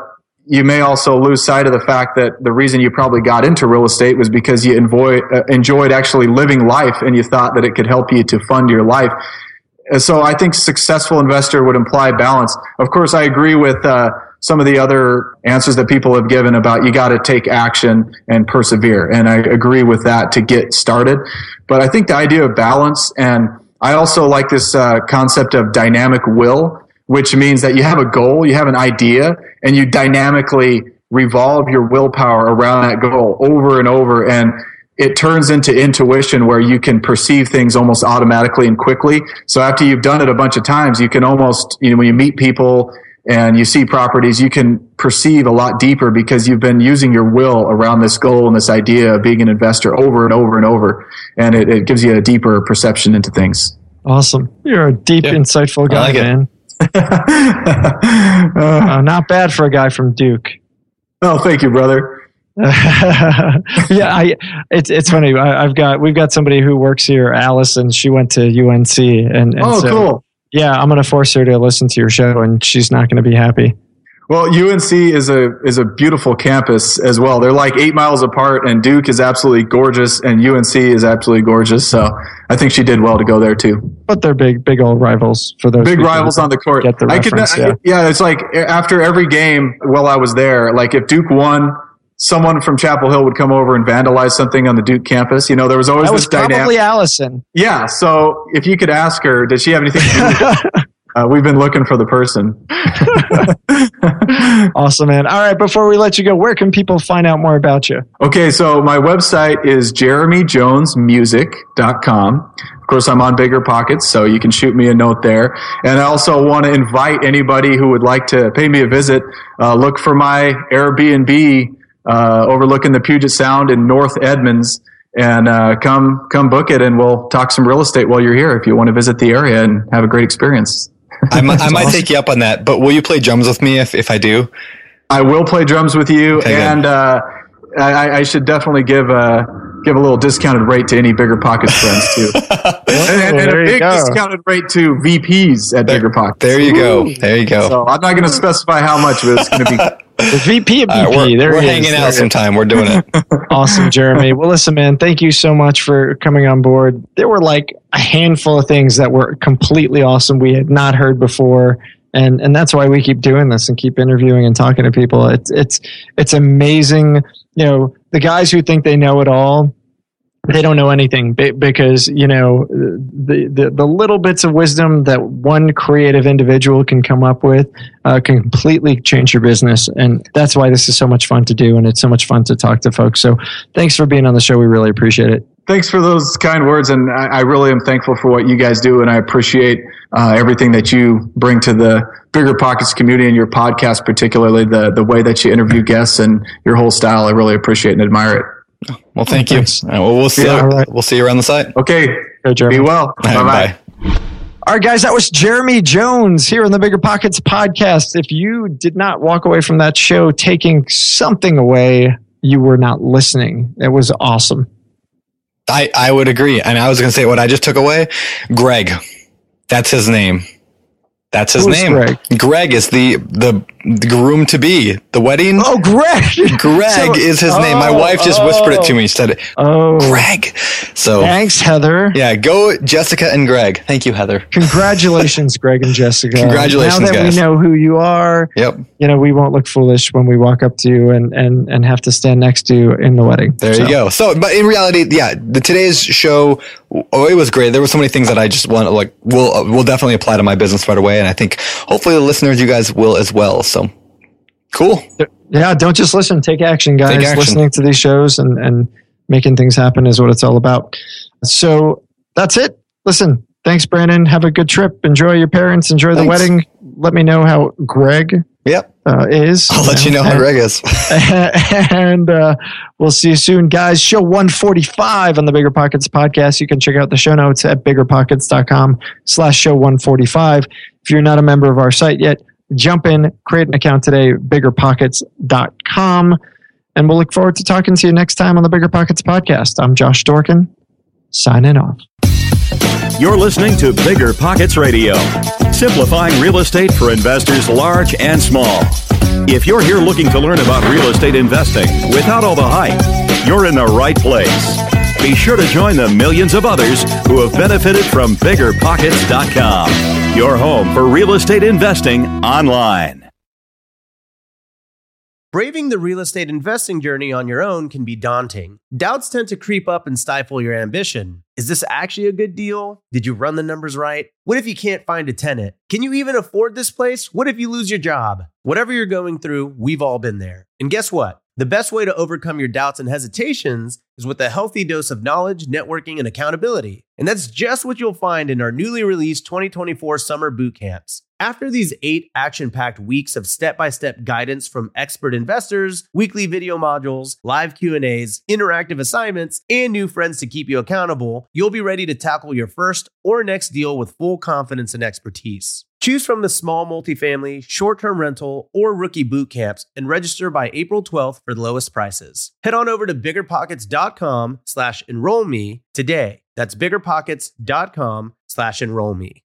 you may also lose sight of the fact that the reason you probably got into real estate was because you enjoy, uh, enjoyed actually living life and you thought that it could help you to fund your life. So I think successful investor would imply balance. Of course, I agree with uh, some of the other answers that people have given about you got to take action and persevere. And I agree with that to get started. But I think the idea of balance and I also like this uh, concept of dynamic will, which means that you have a goal, you have an idea, and you dynamically revolve your willpower around that goal over and over. And it turns into intuition where you can perceive things almost automatically and quickly. So after you've done it a bunch of times, you can almost, you know, when you meet people and you see properties, you can perceive a lot deeper because you've been using your will around this goal and this idea of being an investor over and over and over. And it, it gives you a deeper perception into things. Awesome. You're a deep, insightful guy, like man. [laughs] uh, not bad for a guy from Duke. Oh, thank you, brother. [laughs] yeah, I, it's it's funny. I, have got we've got somebody who works here, Allison. She went to UNC, and, and oh, so, cool. Yeah, I'm going to force her to listen to your show, and she's not going to be happy. Well, UNC is a is a beautiful campus as well. They're like eight miles apart, and Duke is absolutely gorgeous, and UNC is absolutely gorgeous. So I think she did well to go there too. But they're big, big old rivals for those big rivals on the court. Get the I could, yeah. yeah, it's like after every game while I was there, like if Duke won, someone from Chapel Hill would come over and vandalize something on the Duke campus. You know, there was always that this was probably. Allison. Yeah. So if you could ask her, does she have anything to do [laughs] Uh, we've been looking for the person. [laughs] awesome, man. All right, before we let you go, where can people find out more about you? Okay, so my website is jeremyjonesmusic.com. Of course, I'm on BiggerPockets, so you can shoot me a note there. And I also want to invite anybody who would like to pay me a visit, uh, look for my Airbnb uh, overlooking the Puget Sound in North Edmonds and uh, come come book it and we'll talk some real estate while you're here if you want to visit the area and have a great experience. I, might, I [laughs] might take you up on that, but will you play drums with me if, if I do? I will play drums with you, okay, and uh, I, I, should definitely give a give a little discounted rate to any BiggerPockets friends too, [laughs] and, and, and a big discounted rate to VPs at there, BiggerPockets. There you go. There you go. So I'm not going to specify how much, but it's going to be [laughs] The VP of BP. Right, we're, there we're hanging is. out sometime. We're doing it. [laughs] awesome, Jeremy. Well, listen, man, thank you so much for coming on board. There were like a handful of things that were completely awesome we had not heard before. And, and that's why we keep doing this and keep interviewing and talking to people. It's, it's, it's amazing. You know, the guys who think they know it all, they don't know anything because you know the, the, the little bits of wisdom that one creative individual can come up with uh, can completely change your business. And that's why this is so much fun to do and it's so much fun to talk to folks. So thanks for being on the show. We really appreciate it thanks for those kind words and i, I really am thankful for what you guys do and i appreciate uh, everything that you bring to the BiggerPockets community and your podcast particularly the, the way that you interview guests and your whole style i really appreciate and admire it well, thank you. well, we'll see. Yeah, right. We'll see you around the site. Okay. Go, Be well. Bye bye. All right, guys, that was Jeremy Jones here on the BiggerPockets podcast. If you did not walk away from that show taking something away, you were not listening. It was awesome. I, I would agree. And I was going to say what I just took away Greg. That's his name. That's his Who's name. Greg? Greg is the the the groom to be. The wedding. Oh, Greg. Greg so, is his oh, name. My oh, wife just oh, whispered it to me. she Said, "Oh, Greg." So thanks, Heather. Yeah, go Jessica and Greg. Thank you, Heather. Congratulations, Greg and Jessica. [laughs] Congratulations, Now that guys. we know who you are, yep. You know we won't look foolish when we walk up to you and and and have to stand next to you in the wedding. There so. you go. So, but in reality, yeah, the today's show, oh, it was great. There were so many things that I just want like will will definitely apply to my business right away, and I think hopefully the listeners, you guys will as well. So Cool. Yeah, don't just listen. Take action, guys. Take action. Listening to these shows and, and making things happen is what it's all about. So that's it. Listen, thanks, Brandon. Have a good trip. Enjoy your parents. Enjoy thanks. the wedding. Let me know how Greg yep. Uh, is. I'll let you know how Greg is. [laughs] and uh, we'll see you soon, guys. Show 145 on the BiggerPockets podcast. You can check out the show notes at biggerpockets.com slash show 145. If you're not a member of our site yet, jump in, create an account today, biggerpockets.com. And we'll look forward to talking to you next time on the BiggerPockets podcast. I'm Josh Dorkin, signing off. You're listening to BiggerPockets Radio, simplifying real estate for investors large and small. If you're here looking to learn about real estate investing without all the hype, you're in the right place. Be sure to join the millions of others who have benefited from biggerpockets.com your home for real estate investing online. Braving the real estate investing journey on your own can be daunting. Doubts tend to creep up and stifle your ambition. Is this actually a good deal? Did you run the numbers right? What if you can't find a tenant? Can you even afford this place? What if you lose your job? Whatever you're going through, we've all been there. And guess what? The best way to overcome your doubts and hesitations is with a healthy dose of knowledge, networking, and accountability. And that's just what you'll find in our newly released 2024 summer boot camps. After these eight action packed weeks of step by step guidance from expert investors, weekly video modules, live Q&As, interactive assignments, and new friends to keep you accountable, you'll be ready to tackle your first or next deal with full confidence and expertise. Choose from the small multifamily, short term rental, or rookie boot camps and register by April 12th for the lowest prices. Head on over to biggerpockets.com slash enroll me today. That's biggerpockets.com slash enroll me.